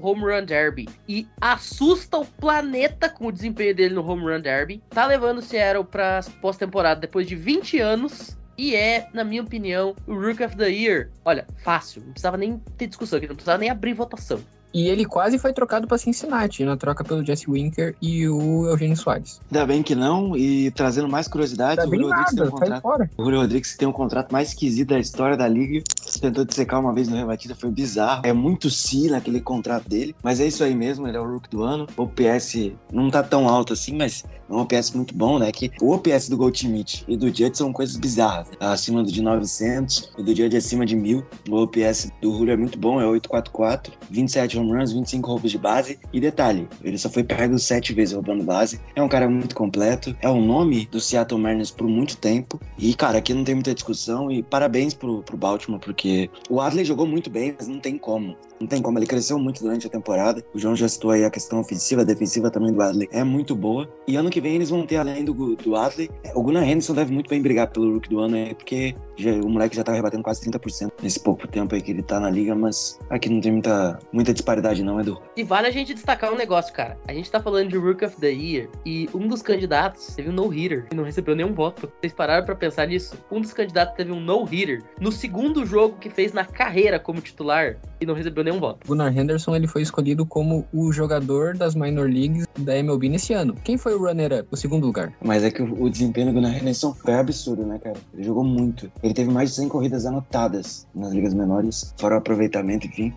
Home Run Derby e assusta o planeta com o desempenho dele no Home Run Derby. Tá levando o Seattle pra pós-temporada depois de 20 anos. E é, na minha opinião, o Rook of the Year. Olha, fácil. Não precisava nem ter discussão aqui, não precisava nem abrir votação. E ele quase foi trocado para Cincinnati, na troca pelo Jesse Winker e o Eugênio Soares. Ainda bem que não, e trazendo mais curiosidades, Tá o Julio Rodrigues tem nada, um contrato. O Julio Rodrigues tem um contrato mais esquisito da história da liga. Tentou dissecar uma vez no rebatida, foi bizarro. É muito si naquele contrato dele, mas é isso aí mesmo, ele é o Rook do ano. O OPS não tá tão alto assim, mas um OPS muito bom, né? Que o OPS do Goldschmidt e do Judge são coisas bizarras. Acima do de 900 e do Judge acima de 1000. O OPS do Julio é muito bom, é 844, 27 home home runs, 25 roubos de base. E detalhe, ele só foi pego sete vezes roubando base. É um cara muito completo. É o nome do Seattle Mariners por muito tempo. E, cara, aqui não tem muita discussão. E parabéns pro, pro Baltimore, porque o Adley jogou muito bem, mas não tem como. Não tem como, ele cresceu muito durante a temporada. O João já citou aí a questão ofensiva, defensiva também do Adley é muito boa. E ano que vem eles vão ter, além do, do Adley, o Gunnar Henderson deve muito bem brigar pelo Rookie do ano aí, porque já, o moleque já tá rebatendo quase 30% nesse pouco tempo aí que ele tá na liga, mas aqui não tem muita, muita disparidade não, Edu. E vale a gente destacar um negócio, cara. A gente tá falando de Rook of the Year e um dos candidatos teve um no-hitter e não recebeu nenhum voto. Vocês pararam pra pensar nisso? Um dos candidatos teve um no-hitter no segundo jogo que fez na carreira como titular e não recebeu nenhum voto. Gunnar Henderson ele foi escolhido como o jogador das minor leagues da MLB nesse ano. Quem foi o runner-up, o segundo lugar? Mas é que o, o desempenho do Gunnar Henderson foi absurdo, né, cara? Ele jogou muito. Ele teve mais de 100 corridas anotadas nas ligas menores, fora o aproveitamento, enfim.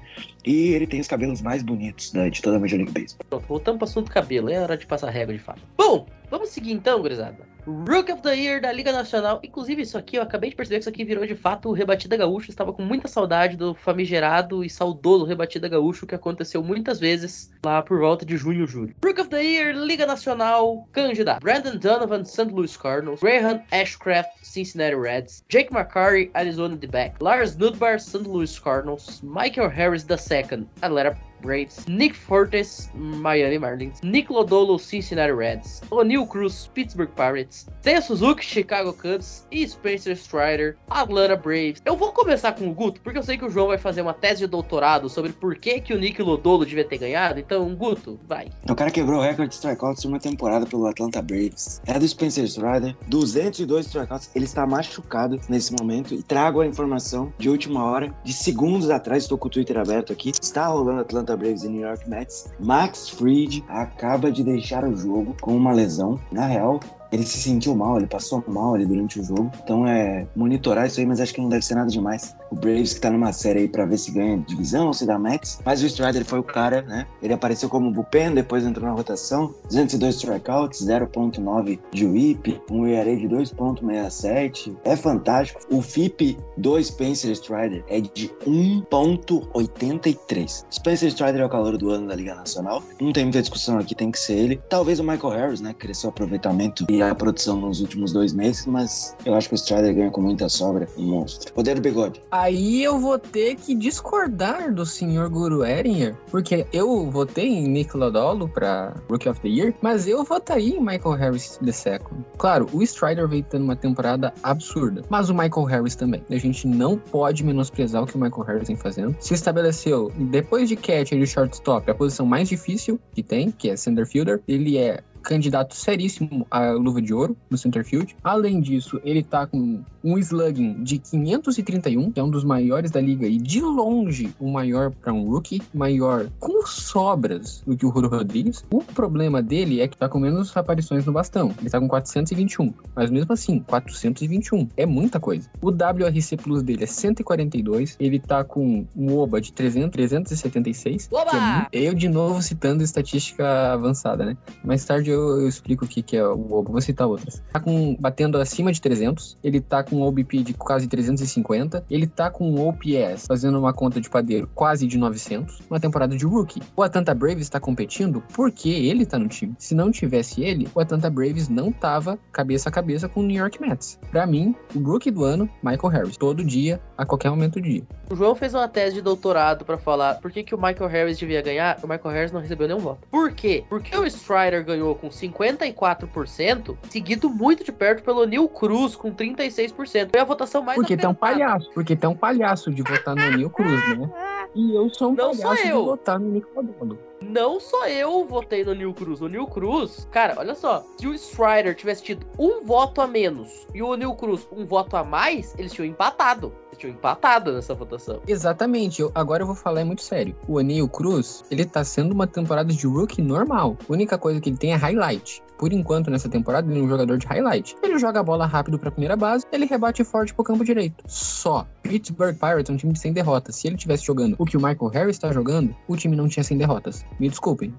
E ele tem os cabelos mais bonitos né, de toda a Major League Baseball. Pronto, voltamos pro assunto cabelo. É hora de passar régua de fato. Bom, vamos seguir então, gurizada. Rook of the Year da Liga Nacional. Inclusive, isso aqui, eu acabei de perceber que isso aqui virou de fato o Rebatida Gaúcho. Estava com muita saudade do famigerado e saudoso Rebatida Gaúcho que aconteceu muitas vezes lá por volta de junho e julho. Rook of the Year, Liga Nacional, candidato. Brandon Donovan, St. Louis Cardinals. Graham Ashcraft, Cincinnati Reds. Jake McCarty, Arizona D-Back. Lars Nudbar, St. Louis Cardinals. Michael Harris II, Atlanta Braves, Nick Fortes, Miami Marlins, Nick Lodolo, Cincinnati Reds, O'Neal Cruz, Pittsburgh Pirates, Seiya Suzuki, Chicago Cubs e Spencer Strider, Atlanta Braves. Eu vou começar com o Guto, porque eu sei que o João vai fazer uma tese de doutorado sobre por que, que o Nick Lodolo devia ter ganhado, então, Guto, vai. O cara quebrou o recorde de strikeouts em uma temporada pelo Atlanta Braves. É do Spencer Strider, 202 strikeouts. Ele está machucado nesse momento e trago a informação de última hora, de segundos atrás, estou com o Twitter aberto aqui. Está rolando Atlanta Braves e New York Mets. Max Fried acaba de deixar o jogo com uma lesão. Na real, ele se sentiu mal, ele passou mal ali durante o jogo. Então é monitorar isso aí, mas acho que não deve ser nada demais. O Braves que tá numa série aí pra ver se ganha divisão se dá Mets. Mas o Strider foi o cara, né? Ele apareceu como bullpen, depois entrou na rotação. 202 strikeouts, 0.9 de whip, um ERA de 2.67. É fantástico. O FIP do Spencer Strider é de 1.83. Spencer Strider é o calor do ano da Liga Nacional. Não tem muita discussão aqui, tem que ser ele. Talvez o Michael Harris, né? Cresceu o aproveitamento e a produção nos últimos dois meses, mas eu acho que o Strider ganha com muita sobra. Um monstro. Poder do bigode. Aí eu vou ter que discordar do senhor Guru Eringer, porque eu votei em Nick Lodolo pra Rookie of the Year, mas eu votaria em Michael Harris the Second. Claro, o Strider veio tendo uma temporada absurda, mas o Michael Harris também. A gente não pode menosprezar o que o Michael Harris vem fazendo. Se estabeleceu, depois de catcher e shortstop, a posição mais difícil que tem, que é center fielder. Ele é candidato seríssimo à luva de ouro no center field. Além disso, ele tá com um slugging de 531, que é um dos maiores da liga e de longe o maior para um rookie, maior com sobras do que o Julio Rodrigues. O problema dele é que tá com menos aparições no bastão. Ele tá com 421, mas mesmo assim, 421 é muita coisa. O WRC Plus dele é 142, ele tá com um OBA de 300, 376. Oba! é muito- eu de novo citando estatística avançada, né? Mais tarde eu, eu explico o que, que é o OBA, vou citar outras. Tá com, batendo acima de 300, ele tá com um OBP de quase 350, ele tá com um OPS, fazendo uma conta de padeiro, quase de 900, uma temporada de rookie. O Atlanta Braves está competindo porque ele tá no time. Se não tivesse ele, o Atlanta Braves não tava cabeça a cabeça com o New York Mets. Pra mim, o rookie do ano, Michael Harris. Todo dia, a qualquer momento do dia. O João fez uma tese de doutorado pra falar por que, que o Michael Harris devia ganhar. O Michael Harris não recebeu nenhum voto. Por quê? Porque o Strider ganhou com 54%, seguido muito de perto pelo Neil Cruz com 36%. Foi a votação mais Porque tá um apertada. palhaço. Porque tá um palhaço de votar no Neil Cruz, né? E eu sou um Não sou palhaço de eu. votar no Nick Lodolo. Não só eu votei no Neil Cruz. O Neil Cruz, cara, olha só. Se o Strider tivesse tido um voto a menos e o Neil Cruz um voto a mais, eles tinham empatado. Tinham empatado nessa votação. Exatamente. Eu, agora eu vou falar é muito sério. O Anil Cruz, ele tá sendo uma temporada de rookie normal. A única coisa que ele tem é highlight. Por enquanto, nessa temporada, ele é um jogador de highlight. Ele joga a bola rápido pra primeira base, ele rebate forte pro campo direito. Só. Pittsburgh Pirates é um time sem derrotas. Se ele tivesse jogando o que o Michael Harris está jogando, o time não tinha sem derrotas. Me desculpem.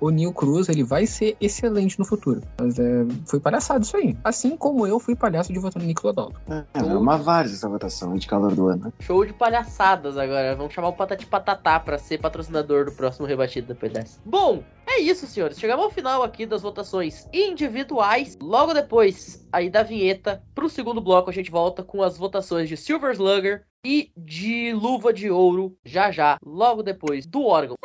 O Neil Cruz, ele vai ser excelente no futuro. Mas é, foi palhaçado isso aí. Assim como eu fui palhaço de votar no Nicolas Dalton. É, é uma várzea essa votação de calor do ano. Show de palhaçadas agora. Vamos chamar o Patati Patatá pra ser patrocinador do próximo rebatido depois dessa. Bom, é isso, senhores. Chegamos ao final aqui das votações individuais. Logo depois, aí da vinheta, pro segundo bloco a gente volta com as votações de Silver Slugger e de Luva de Ouro, já já, logo depois do órgão.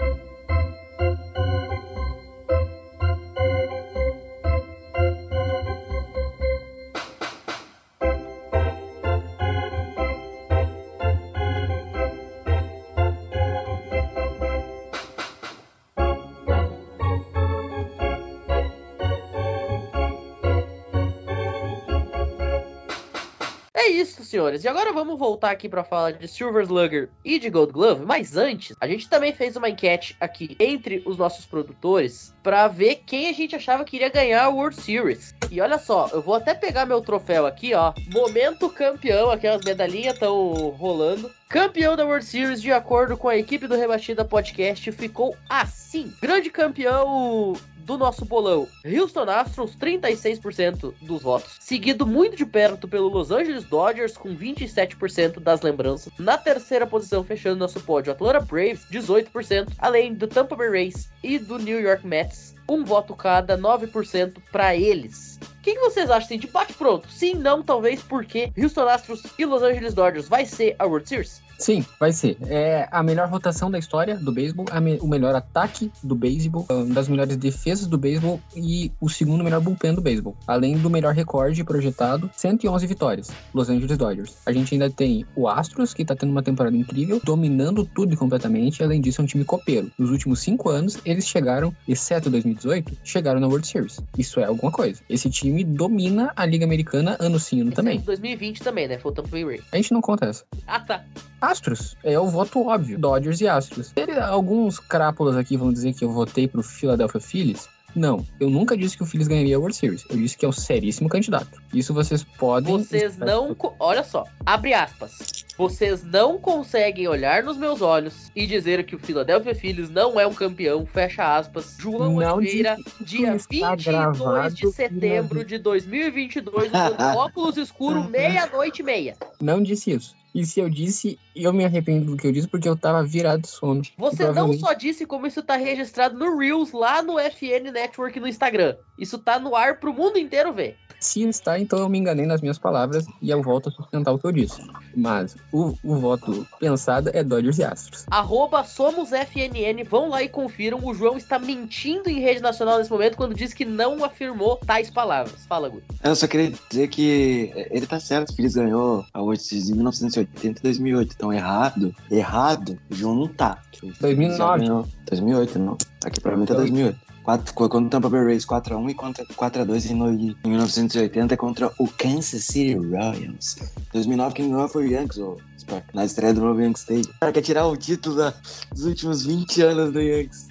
Senhores. E agora vamos voltar aqui para falar de Silver Slugger e de Gold Glove. Mas antes, a gente também fez uma enquete aqui entre os nossos produtores para ver quem a gente achava que iria ganhar a World Series. E olha só, eu vou até pegar meu troféu aqui, ó. Momento campeão, aquelas medalhinhas estão rolando. Campeão da World Series, de acordo com a equipe do Rebatida Podcast, ficou assim. Grande campeão do nosso bolão, Houston Astros, 36% dos votos. Seguido muito de perto pelo Los Angeles Dodgers, com 27% das lembranças. Na terceira posição, fechando nosso pódio, Atlanta Braves, 18%. Além do Tampa Bay Rays e do New York Mets, um voto cada, 9% para eles. O que, que vocês acham assim, de bate pronto? Sim, não, talvez, porque Houston Astros e Los Angeles Dodgers vai ser a World Series? Sim, vai ser. É a melhor rotação da história do beisebol, a me- o melhor ataque do beisebol, uma das melhores defesas do beisebol e o segundo melhor bullpen do beisebol. Além do melhor recorde projetado, 111 vitórias, Los Angeles Dodgers. A gente ainda tem o Astros, que tá tendo uma temporada incrível, dominando tudo completamente. Além disso, é um time copeiro. Nos últimos cinco anos, eles chegaram, exceto 2018, chegaram na World Series. Isso é alguma coisa. Esse time domina a Liga Americana ano sim, ano também. 2020 também, né? Foi o Tampa Bay Rays. A gente não conta essa. Ah, tá. Astros. É o voto óbvio. Dodgers e Astros. Ele- alguns crápulas aqui vão dizer que eu votei pro Philadelphia Phillies. Não, eu nunca disse que o Phillies ganharia a World Series. Eu disse que é um seríssimo candidato. Isso vocês podem. Vocês não. co- Olha só, abre aspas. Vocês não conseguem olhar nos meus olhos e dizer que o Philadelphia Phillies não é um campeão, fecha aspas. João Não Oliveira, dia está 22 gravado de setembro de 2022, usando óculos escuros, meia-noite e meia. Não disse isso. E se eu disse, eu me arrependo do que eu disse porque eu tava virado de sono. Você não só disse como isso tá registrado no Reels lá no FN Network no Instagram. Isso tá no ar pro mundo inteiro ver. Se está, então eu me enganei nas minhas palavras e eu volto a sustentar o que eu disse. Mas o, o voto pensado é Dodgers e Astros. Arroba SomosFNN, vão lá e confiram. O João está mentindo em rede nacional nesse momento quando diz que não afirmou tais palavras. Fala, Gu. Eu só queria dizer que ele tá certo, o Phillies ganhou a World Series em 1980 e 2008. Então, errado, errado, João não tá. O Phillies já 2009. ganhou- 2008, não. Aqui pra mim tá 2008. Quatro, quando o Tampa Bay Rays 4x1 e contra 4x2 em, em 1980 contra o Kansas City Royals. 2009 quem ganhou foi o Yankees, o Spark, na estreia do novo Yankee Stadium. O cara quer tirar o título da- dos últimos 20 anos do Yankees.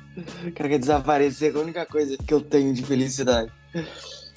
O cara quer desaparecer com a única coisa que eu tenho de felicidade.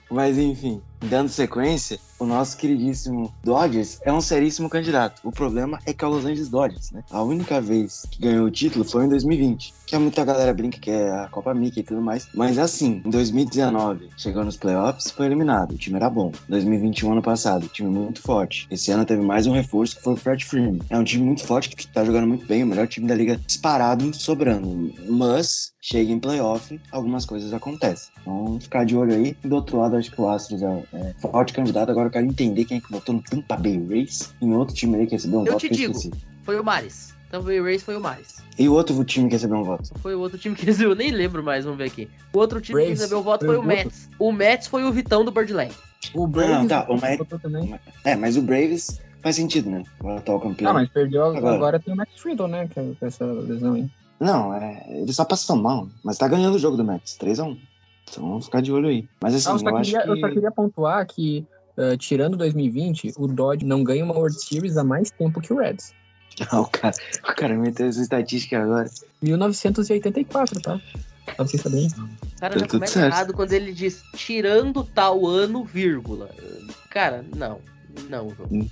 Mas enfim, dando sequência, o nosso queridíssimo Dodgers é um seríssimo candidato. O problema é que é o Los Angeles Dodgers, né? A única vez que ganhou o título foi em 2020. Que é muita galera brinca que é a Copa Mickey e tudo mais. Mas assim, em 2019, chegou nos playoffs, foi eliminado. O time era bom. 2021, ano passado, time muito forte. Esse ano teve mais um reforço que foi o Fred Freeman. É um time muito forte que tá jogando muito bem, o melhor time da liga disparado, sobrando. Mas, chega em playoff, algumas coisas acontecem. Então, ficar de olho aí. Do outro lado, acho que o Astros é, é forte candidato. Agora eu quero entender quem é que votou no Tampa Bay Rays. Em outro time aí que recebeu um Eu voto te que eu digo. esqueci. Foi o Maris. Tampa Bay Rays foi o Maris. E o outro time que recebeu um voto. Foi o outro time que recebeu, eu nem lembro mais, vamos ver aqui. O outro time que recebeu o voto Foi foi o Mets. O Mets foi o Vitão do Birdland. O Braves tá, o votou também. É, mas o Braves faz sentido, né? O atual campeão. Ah, mas perdeu agora, Agora. tem o Max Friedel, né? Que é com essa lesão aí. Não, é, ele só passou mal. Mas tá ganhando o jogo do Mets, x 1 Então vamos ficar de olho aí. Mas assim, Ah, eu, eu, só acho queria, que... eu só queria pontuar que, ah, tirando 2020, o Dodge não ganha uma World Series há mais tempo que o Reds. Ah, o cara, o cara meteu essa estatística agora. 1984, tá? Pra vocês saberem. O cara já começa certo. errado quando ele diz tirando tal ano, vírgula. Cara, não. Não, João.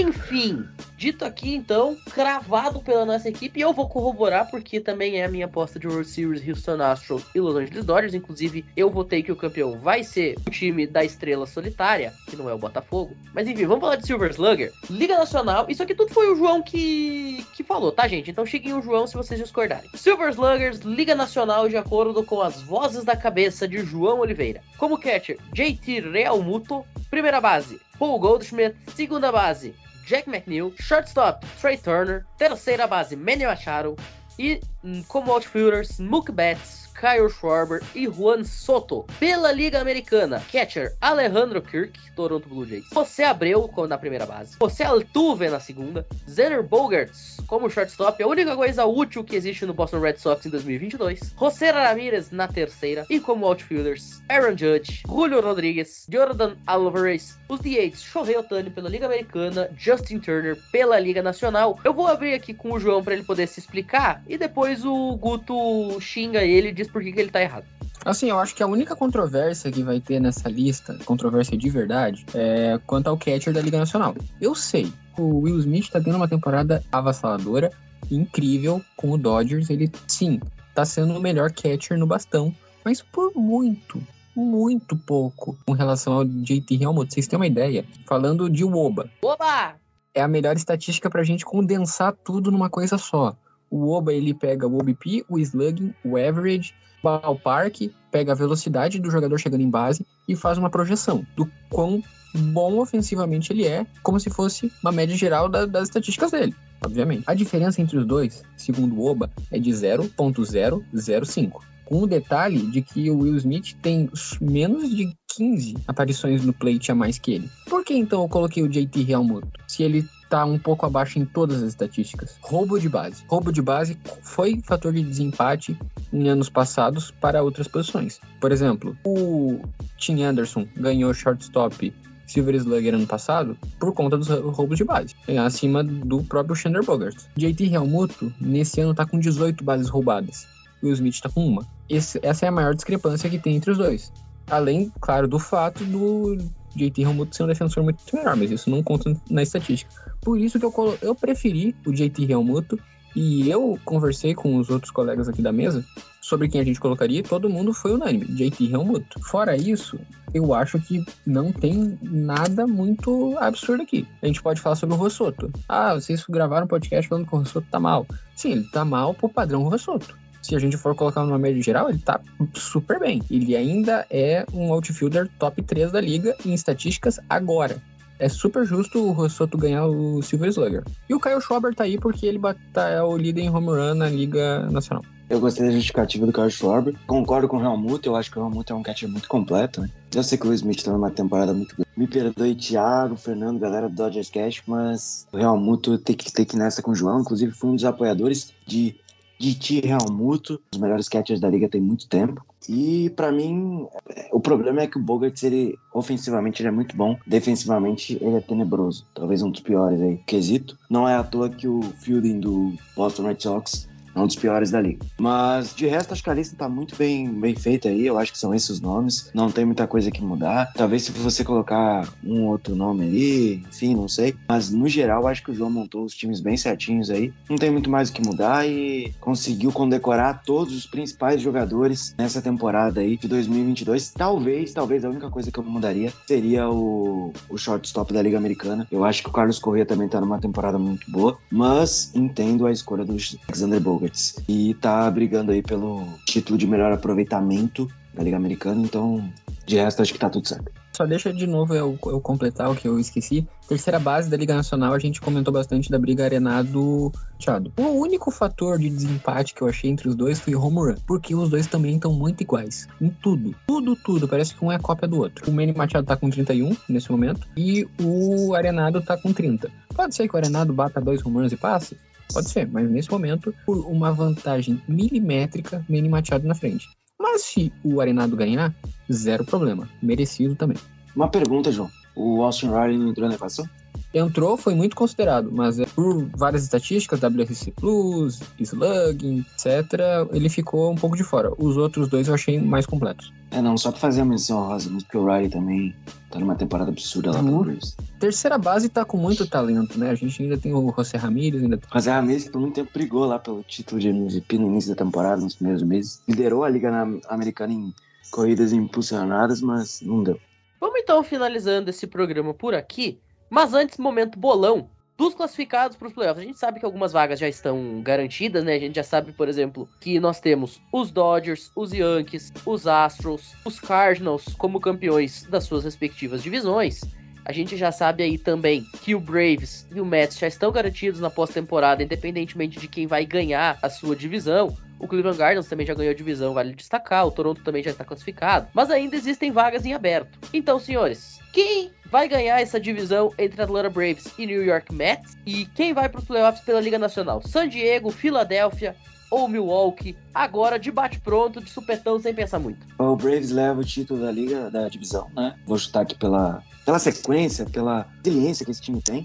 Enfim, dito aqui então, cravado pela nossa equipe, e eu vou corroborar porque também é a minha aposta de World Series Houston Astros e Los Angeles Dodgers. Inclusive, eu votei que o campeão vai ser o time da estrela solitária, que não é o Botafogo. Mas enfim, vamos falar de Silver Slugger. Liga Nacional, isso aqui tudo foi o João que, que falou, tá, gente? Então cheguem o João se vocês discordarem. Silver Sluggers, Liga Nacional, de acordo com as vozes da cabeça de João Oliveira. Como catcher, JT Realmuto. Primeira base, Paul Goldschmidt. Segunda base, Jack McNeil. Shortstop, Trey Turner. Terceira base, Manny Machado. E hum, como outfielders, Mookie Betts, Kyle Schwarber e Juan Soto. Pela Liga Americana, catcher Alejandro Kirk, Toronto Blue Jays. José Abreu na primeira base. José Altuve na segunda. Xander Bogarts como shortstop, a única coisa útil que existe no Boston Red Sox em 2022. José Ramirez na terceira. E como outfielders, Aaron Judge, Julio Rodrigues, Jordan Alvarez. Os DHs, Shohei Otani pela Liga Americana, Justin Turner pela Liga Nacional. Eu vou abrir aqui com o João para ele poder se explicar e depois o Guto xinga ele e diz por que, que ele tá errado. Assim, eu acho que a única controvérsia que vai ter nessa lista, controvérsia de verdade, é quanto ao catcher da Liga Nacional. Eu sei, o Will Smith tá tendo uma temporada avassaladora, incrível com o Dodgers. Ele, sim, tá sendo o melhor catcher no bastão, mas por muito, muito pouco com relação ao JT Realmuto. Vocês têm uma ideia? Falando de Woba, Oba! é a melhor estatística pra gente condensar tudo numa coisa só. O Oba ele pega o OBP, o slugging, o average, ballpark, pega a velocidade do jogador chegando em base e faz uma projeção do quão bom ofensivamente ele é, como se fosse uma média geral da- das estatísticas dele, obviamente. A diferença entre os dois, segundo o Oba, é de 0.005. Com o detalhe de que o Will Smith tem menos de 15 aparições no plate a mais que ele. Por que então eu coloquei o JT Realmuto? Se ele tá um pouco abaixo em todas as estatísticas. Roubo de base. Roubo de base foi fator de desempate em anos passados para outras posições. Por exemplo, o Tim Anderson ganhou shortstop Silver Slugger ano passado por conta dos roubos de base, acima do próprio Xander Bogaerts. JT Realmuto, nesse ano, tá com 18 bases roubadas. E o Smith tá com uma. Esse- essa é a maior discrepância que tem entre os dois. Além, claro, do fato do JT Realmuto ser um defensor muito melhor, mas isso não conta na estatística. Por isso que eu, colo- eu preferi o JT Realmuto e eu conversei com os outros colegas aqui da mesa sobre quem a gente colocaria e todo mundo foi unânime, JT Realmuto. Fora isso, eu acho que não tem nada muito absurdo aqui. A gente pode falar sobre o Rossoto. Ah, vocês gravaram um podcast falando que o Rossoto tá mal. Sim, ele tá mal pro padrão Rossoto. Se a gente for colocar numa média geral, ele tá super bem. Ele ainda é um outfielder top 3 da liga em estatísticas agora. É super justo o Rossoto ganhar o Silver Slugger. E o Kyle Schwarber tá aí porque ele tá- é o líder em home run na Liga Nacional. Eu gostei da justificativa do Carl Schwarber. Concordo com o Helmut. Eu acho que o Helmut é um catcher muito completo, né? Eu sei que o Smith tá numa temporada muito boa. Me perdoe, Thiago, Fernando, galera do Dodgers Cash, mas o Helmut tem que ter que nessa com o João. Inclusive, fui um dos apoiadores de de T. Realmuto, os melhores catchers da liga tem muito tempo. E pra mim, é, o problema é que o Bogarts, ele ofensivamente ele é muito bom, defensivamente ele é tenebroso, talvez um dos piores aí. Quesito. Não é à toa que o fielding do Boston Red Sox é um dos piores da liga. Mas de resto, acho que a lista tá muito bem, bem feita aí. Eu acho que são esses os nomes. Não tem muita coisa que mudar. Talvez se você colocar um outro nome ali, enfim, não sei. Mas no geral, acho que o João montou os times bem certinhos aí. Não tem muito mais o que mudar e conseguiu condecorar todos os principais jogadores nessa temporada aí de 2022. Talvez, talvez a única coisa que eu mudaria seria o, o shortstop da Liga Americana. Eu acho que o Carlos Corrêa também tá numa temporada muito boa, mas entendo a escolha do Alexander Bogarts e tá brigando aí pelo título de melhor aproveitamento da Liga Americana, então de resto acho que tá tudo certo. Só deixa de novo eu, eu completar o que eu esqueci. Terceira base da Liga Nacional, a gente comentou bastante da briga Arenado Thiago. O único fator de desempate que eu achei entre os dois foi home run, porque os dois também estão muito iguais. Em tudo. Tudo, tudo. Parece que um é cópia do outro. O Manny Machado tá com 31 nesse momento e o Arenado tá com 30. Pode ser que o Arenado bata dois home runs e passe? Pode ser, mas nesse momento, por uma vantagem milimétrica, Manny Machado na frente. Mas se o Arenado ganhar, zero problema. Merecido também. Uma pergunta, João. O Austin Riley não entrou na equação? Entrou, foi muito considerado, mas é, por várias estatísticas, WRC Plus, slugging, etc., ele ficou um pouco de fora. Os outros dois eu achei mais completos. É, não, só pra fazer a menção rosa, mas porque o Riley também tá numa temporada absurda lá Uhum. pelo Braves. Terceira base tá com muito talento, né? A gente ainda tem o José Ramírez, ainda tem Mas é a Ramirez que por muito tempo brigou lá pelo título de MVP no início da temporada, nos primeiros meses. Liderou a Liga na- Americana em corridas impulsionadas, mas não deu. Vamos então finalizando esse programa por aqui. Mas antes, momento bolão dos classificados para os playoffs. A gente sabe que algumas vagas já estão garantidas, né? A gente já sabe, por exemplo, que nós temos os Dodgers, os Yankees, os Astros, os Cardinals como campeões das suas respectivas divisões. A gente já sabe aí também que o Braves e o Mets já estão garantidos na pós-temporada, independentemente de quem vai ganhar a sua divisão. O Cleveland Guardians também já ganhou divisão, vale destacar. O Toronto também já está classificado. Mas ainda existem vagas em aberto. Então, senhores, quem vai ganhar essa divisão entre Atlanta Braves e New York Mets? E quem vai para os playoffs pela Liga Nacional? San Diego, Filadélfia ou Milwaukee? Agora de bate pronto, de supetão, sem pensar muito. O Braves leva o título da Liga, da divisão, né? Vou chutar aqui pela, pela sequência, pela resiliência que esse time tem.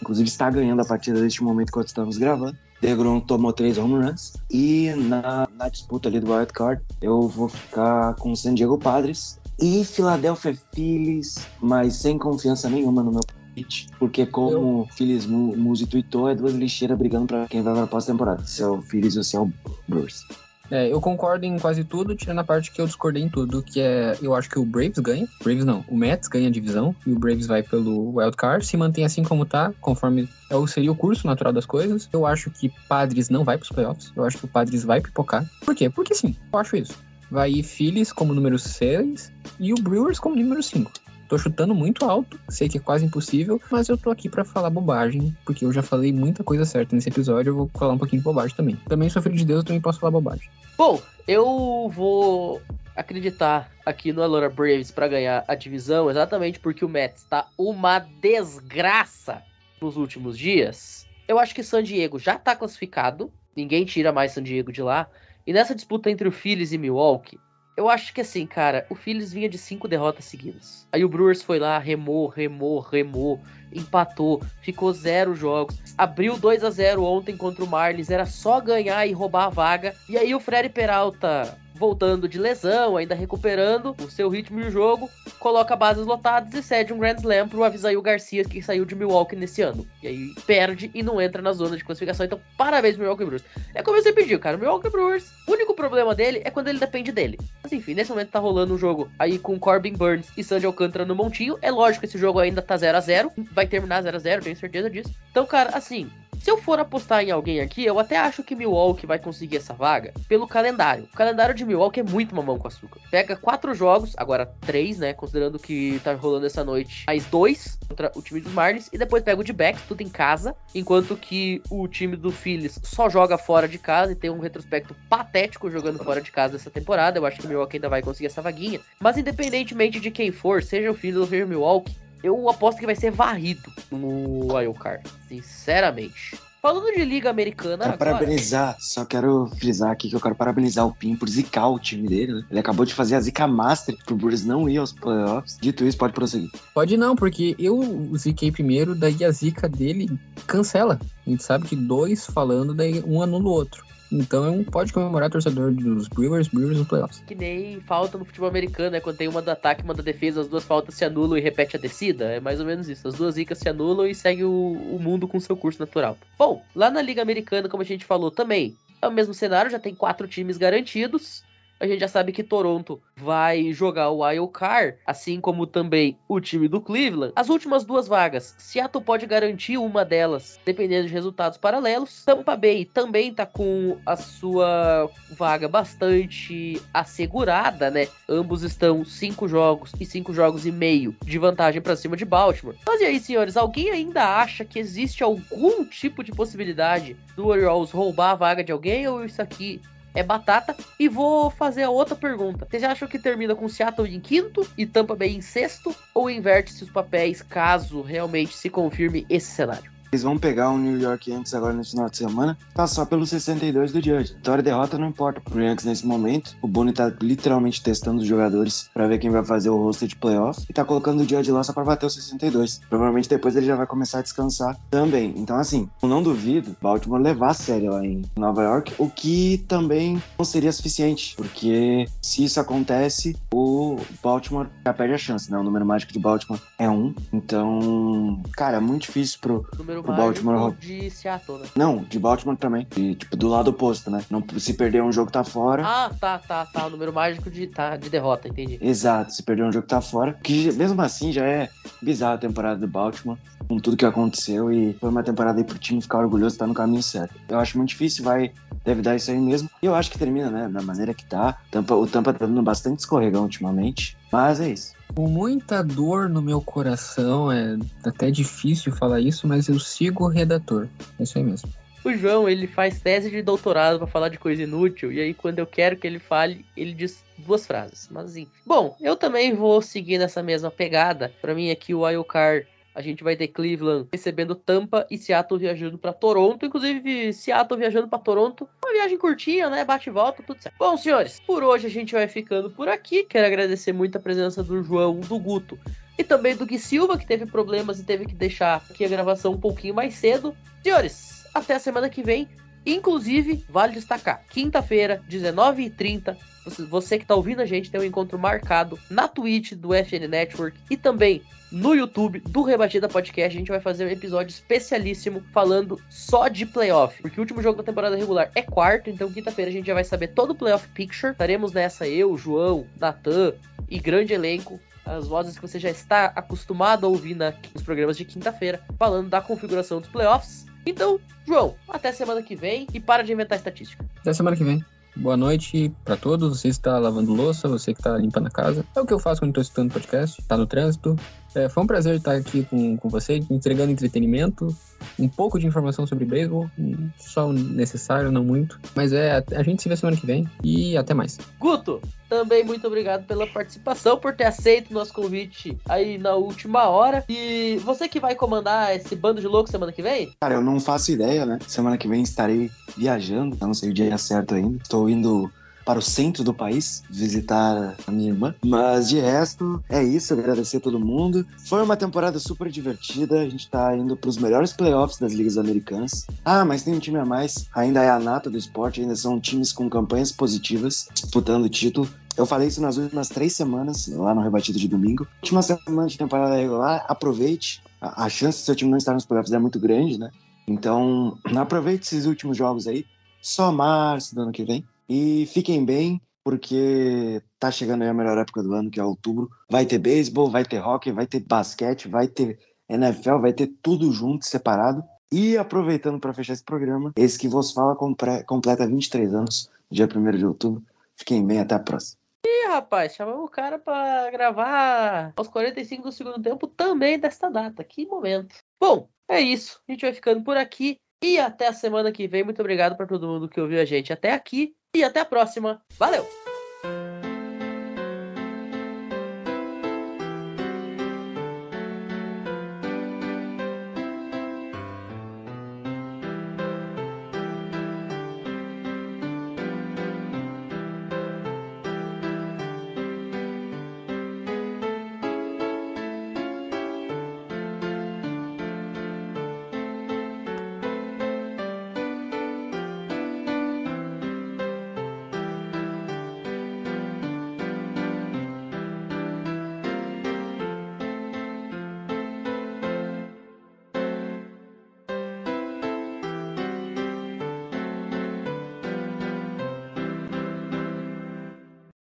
Inclusive está ganhando a partida neste momento enquanto estamos gravando. DeGrom tomou três home runs. E na, na disputa ali do wild card, eu vou ficar com o San Diego Padres e Philadelphia Phillies, mas sem confiança nenhuma no meu palpite. Porque como o Phillies Mu- Muzi tweetou, é duas lixeiras brigando pra quem vai pra pós-temporada. Se é o Phillies ou se é o Brewers. É, eu concordo em quase tudo, tirando a parte que eu discordei em tudo, que é, eu acho que o Braves ganha. Braves não, o Mets ganha a divisão e o Braves vai pelo wild card, se mantém assim como tá, conforme é seria o curso natural das coisas. Eu acho que Padres não vai pros playoffs. Eu acho que o Padres vai pipocar. Por quê? Porque sim, eu acho isso. Vai ir Phillies como número 6 e o Brewers como número 5. Tô chutando muito alto, sei que é quase impossível, mas eu tô aqui pra falar bobagem, porque eu já falei muita coisa certa nesse episódio, eu vou falar um pouquinho de bobagem também. Também sou filho de Deus, eu também posso falar bobagem. Bom, eu vou acreditar aqui no Atlanta Braves para ganhar a divisão, exatamente porque o Mets tá uma desgraça nos últimos dias. Eu acho que San Diego já tá classificado, ninguém tira mais San Diego de lá. E nessa disputa entre o Phillies e Milwaukee, eu acho que assim, cara, o Phillies vinha de cinco derrotas seguidas. Aí o Brewers foi lá, remou, remou, remou, empatou, ficou zero jogos. Abriu 2 a 0 ontem contra o Marlins, era só ganhar e roubar a vaga. E aí o Freddy Peralta voltando de lesão, ainda recuperando o seu ritmo de jogo, coloca bases lotadas e cede um Grand Slam pro Avisail Garcia, que saiu de Milwaukee nesse ano. E aí perde e não entra na zona de classificação. Então, parabéns, Milwaukee Brewers. É como eu sempre digo, cara, o Milwaukee Brewers, o único problema dele é quando ele depende dele. Mas enfim, nesse momento tá rolando um jogo aí com Corbin Burns e Sandy Alcântara no montinho. É lógico que esse jogo ainda tá 0 a 0 vai terminar 0 a 0 tenho certeza disso. Então, cara, assim, se eu for apostar em alguém aqui, eu até acho que Milwaukee vai conseguir essa vaga pelo calendário. O calendário de Milwaukee é muito mamão com açúcar. Pega quatro jogos, agora três, né? Considerando que tá rolando essa noite mais dois contra o time dos Marlins. E depois pega o de back, tudo em casa. Enquanto que o time do Phillies só joga fora de casa e tem um retrospecto patético jogando fora de casa essa temporada. Eu acho que o Milwaukee ainda vai conseguir essa vaguinha. Mas independentemente de quem for, seja o Phillies ou seja o Milwaukee, eu aposto que vai ser varrido no Wildcard, sinceramente. Falando de Liga Americana Quero agora... parabenizar, só quero frisar aqui que eu quero parabenizar o Pim por zicar o time dele, né? Ele acabou de fazer a zica master pro Brewers não ir aos playoffs. Dito isso, pode prosseguir. Pode não, porque eu ziquei primeiro, daí a zica dele cancela. A gente sabe que dois falando, daí um anula o outro. Então é pode comemorar torcedor dos Brewers, Brewers nos playoffs. Que nem falta no futebol americano, né? Quando tem uma do ataque e uma da defesa, as duas faltas se anulam e repete a descida. É mais ou menos isso. As duas zicas se anulam e segue o, o mundo com seu curso natural. Bom, lá na Liga Americana, como a gente falou também, é o mesmo cenário, já tem quatro times garantidos. A gente já sabe que Toronto vai jogar o Wild Card, assim como também o time do Cleveland. As últimas duas vagas, Seattle pode garantir uma delas, dependendo de resultados paralelos. Tampa Bay também tá com a sua vaga bastante assegurada, né? Ambos estão cinco jogos e cinco jogos e meio de vantagem para cima de Baltimore. Mas e aí, senhores, alguém ainda acha que existe algum tipo de possibilidade do Orioles roubar a vaga de alguém ou isso aqui é batata. E vou fazer a outra pergunta. Vocês acham que termina com Seattle em quinto e Tampa Bay em sexto? Ou inverte-se os papéis caso realmente se confirme esse cenário? Eles vão pegar o New York Yankees agora no final de semana, tá só pelo 62 do Judge. Vitória e derrota não importa pro Yankees nesse momento. O Boone tá literalmente testando os jogadores para ver quem vai fazer o roster de playoff e tá colocando o Judge lá só pra bater o 62. Provavelmente depois ele já vai começar a descansar também. Então, assim, eu não duvido Baltimore levar a série lá em Nova York, o que também não seria suficiente, porque se isso acontece, o Baltimore já perde a chance, né? O número mágico de Baltimore é um. Então, cara, é muito difícil pro, Número mágico Baltimore. de Seattle, né? Não, de Baltimore também. E, tipo, do lado oposto, né? Não, se perder um jogo, tá fora. Ah, tá, tá, tá. O número mágico de, tá, de derrota, entendi. Exato, se perder um jogo, tá fora. Que mesmo assim já é bizarra a temporada do Baltimore, com tudo que aconteceu. E foi uma temporada aí pro time ficar orgulhoso, tá no caminho certo. Eu acho muito difícil, vai. Deve dar isso aí mesmo. E eu acho que termina, né? Da maneira que tá. Tampa, o Tampa tá dando bastante escorregão ultimamente. Mas é isso. Com muita dor no meu coração, é até difícil falar isso, mas eu sigo o redator. É isso aí mesmo. O João, ele faz tese de doutorado pra falar de coisa inútil, e aí quando eu quero que ele fale, ele diz duas frases. Mas enfim. Bom, eu também vou seguir nessa mesma pegada. Pra mim aqui o Wildcard, a gente vai ter Cleveland recebendo Tampa e Seattle viajando pra Toronto. Inclusive, Seattle viajando pra Toronto. Uma viagem curtinha, né? Bate e volta, tudo certo. Bom, senhores, por hoje a gente vai ficando por aqui. Quero agradecer muito a presença do João, do Guto e também do Gui Silva, que teve problemas e teve que deixar aqui a gravação um pouquinho mais cedo. Senhores, até a semana que vem. Inclusive, vale destacar, quinta-feira, 19h30, você, que tá ouvindo a gente tem um encontro marcado na Twitch do FN Network e também no YouTube do Rebatida Podcast. A gente vai fazer um episódio especialíssimo falando só de playoff, porque o último jogo da temporada regular é quarto, então quinta-feira a gente já vai saber todo o playoff picture. Estaremos nessa eu, João, Natan e grande elenco as vozes que você já está acostumado a ouvir nos programas de quinta-feira, falando da configuração dos playoffs. Então, João, até semana que vem e para de inventar estatística. Até semana que vem. Boa noite pra todos. Você está lavando louça, você que está limpando a casa. É o que eu faço quando estou escutando podcast, tá no trânsito. É, foi um prazer estar aqui com, com você, entregando entretenimento, um pouco de informação sobre beisebol, só o necessário, não muito. Mas é, a gente se vê semana que vem e até mais. Guto, também muito obrigado pela participação, por ter aceito o nosso convite aí na última hora. E você que vai comandar esse bando de loucos semana que vem? Cara, eu não faço ideia, né? Semana que vem estarei viajando, eu não sei o dia certo ainda. Estou indo para o centro do país visitar a minha irmã. Mas de resto, é isso. Agradecer a todo mundo. Foi uma temporada super divertida. A gente tá indo para os melhores playoffs das ligas americanas. Ah, mas tem um time a mais. Ainda é a nata do esporte. Ainda são times com campanhas positivas disputando o título. Eu falei isso nas últimas três semanas, lá no Rebatido de Domingo. Última semana de temporada regular, aproveite. A, a chance do seu time não estar nos playoffs é muito grande, né? Então, aproveite esses últimos jogos aí. Só março do ano que vem. E fiquem bem, porque tá chegando aí a melhor época do ano, que é outubro. Vai ter beisebol, vai ter hockey, vai ter basquete, vai ter NFL, vai ter tudo junto, separado. E aproveitando para fechar esse programa, esse que vos fala completa 23 anos, dia 1 de outubro. Fiquem bem, até a próxima. Ih, rapaz, chamamos o cara pra gravar aos 45 do segundo tempo também desta data. Que momento. Bom, é isso. A gente vai ficando por aqui. E até a semana que vem. Muito obrigado para todo mundo que ouviu a gente até aqui. E até a próxima. Valeu!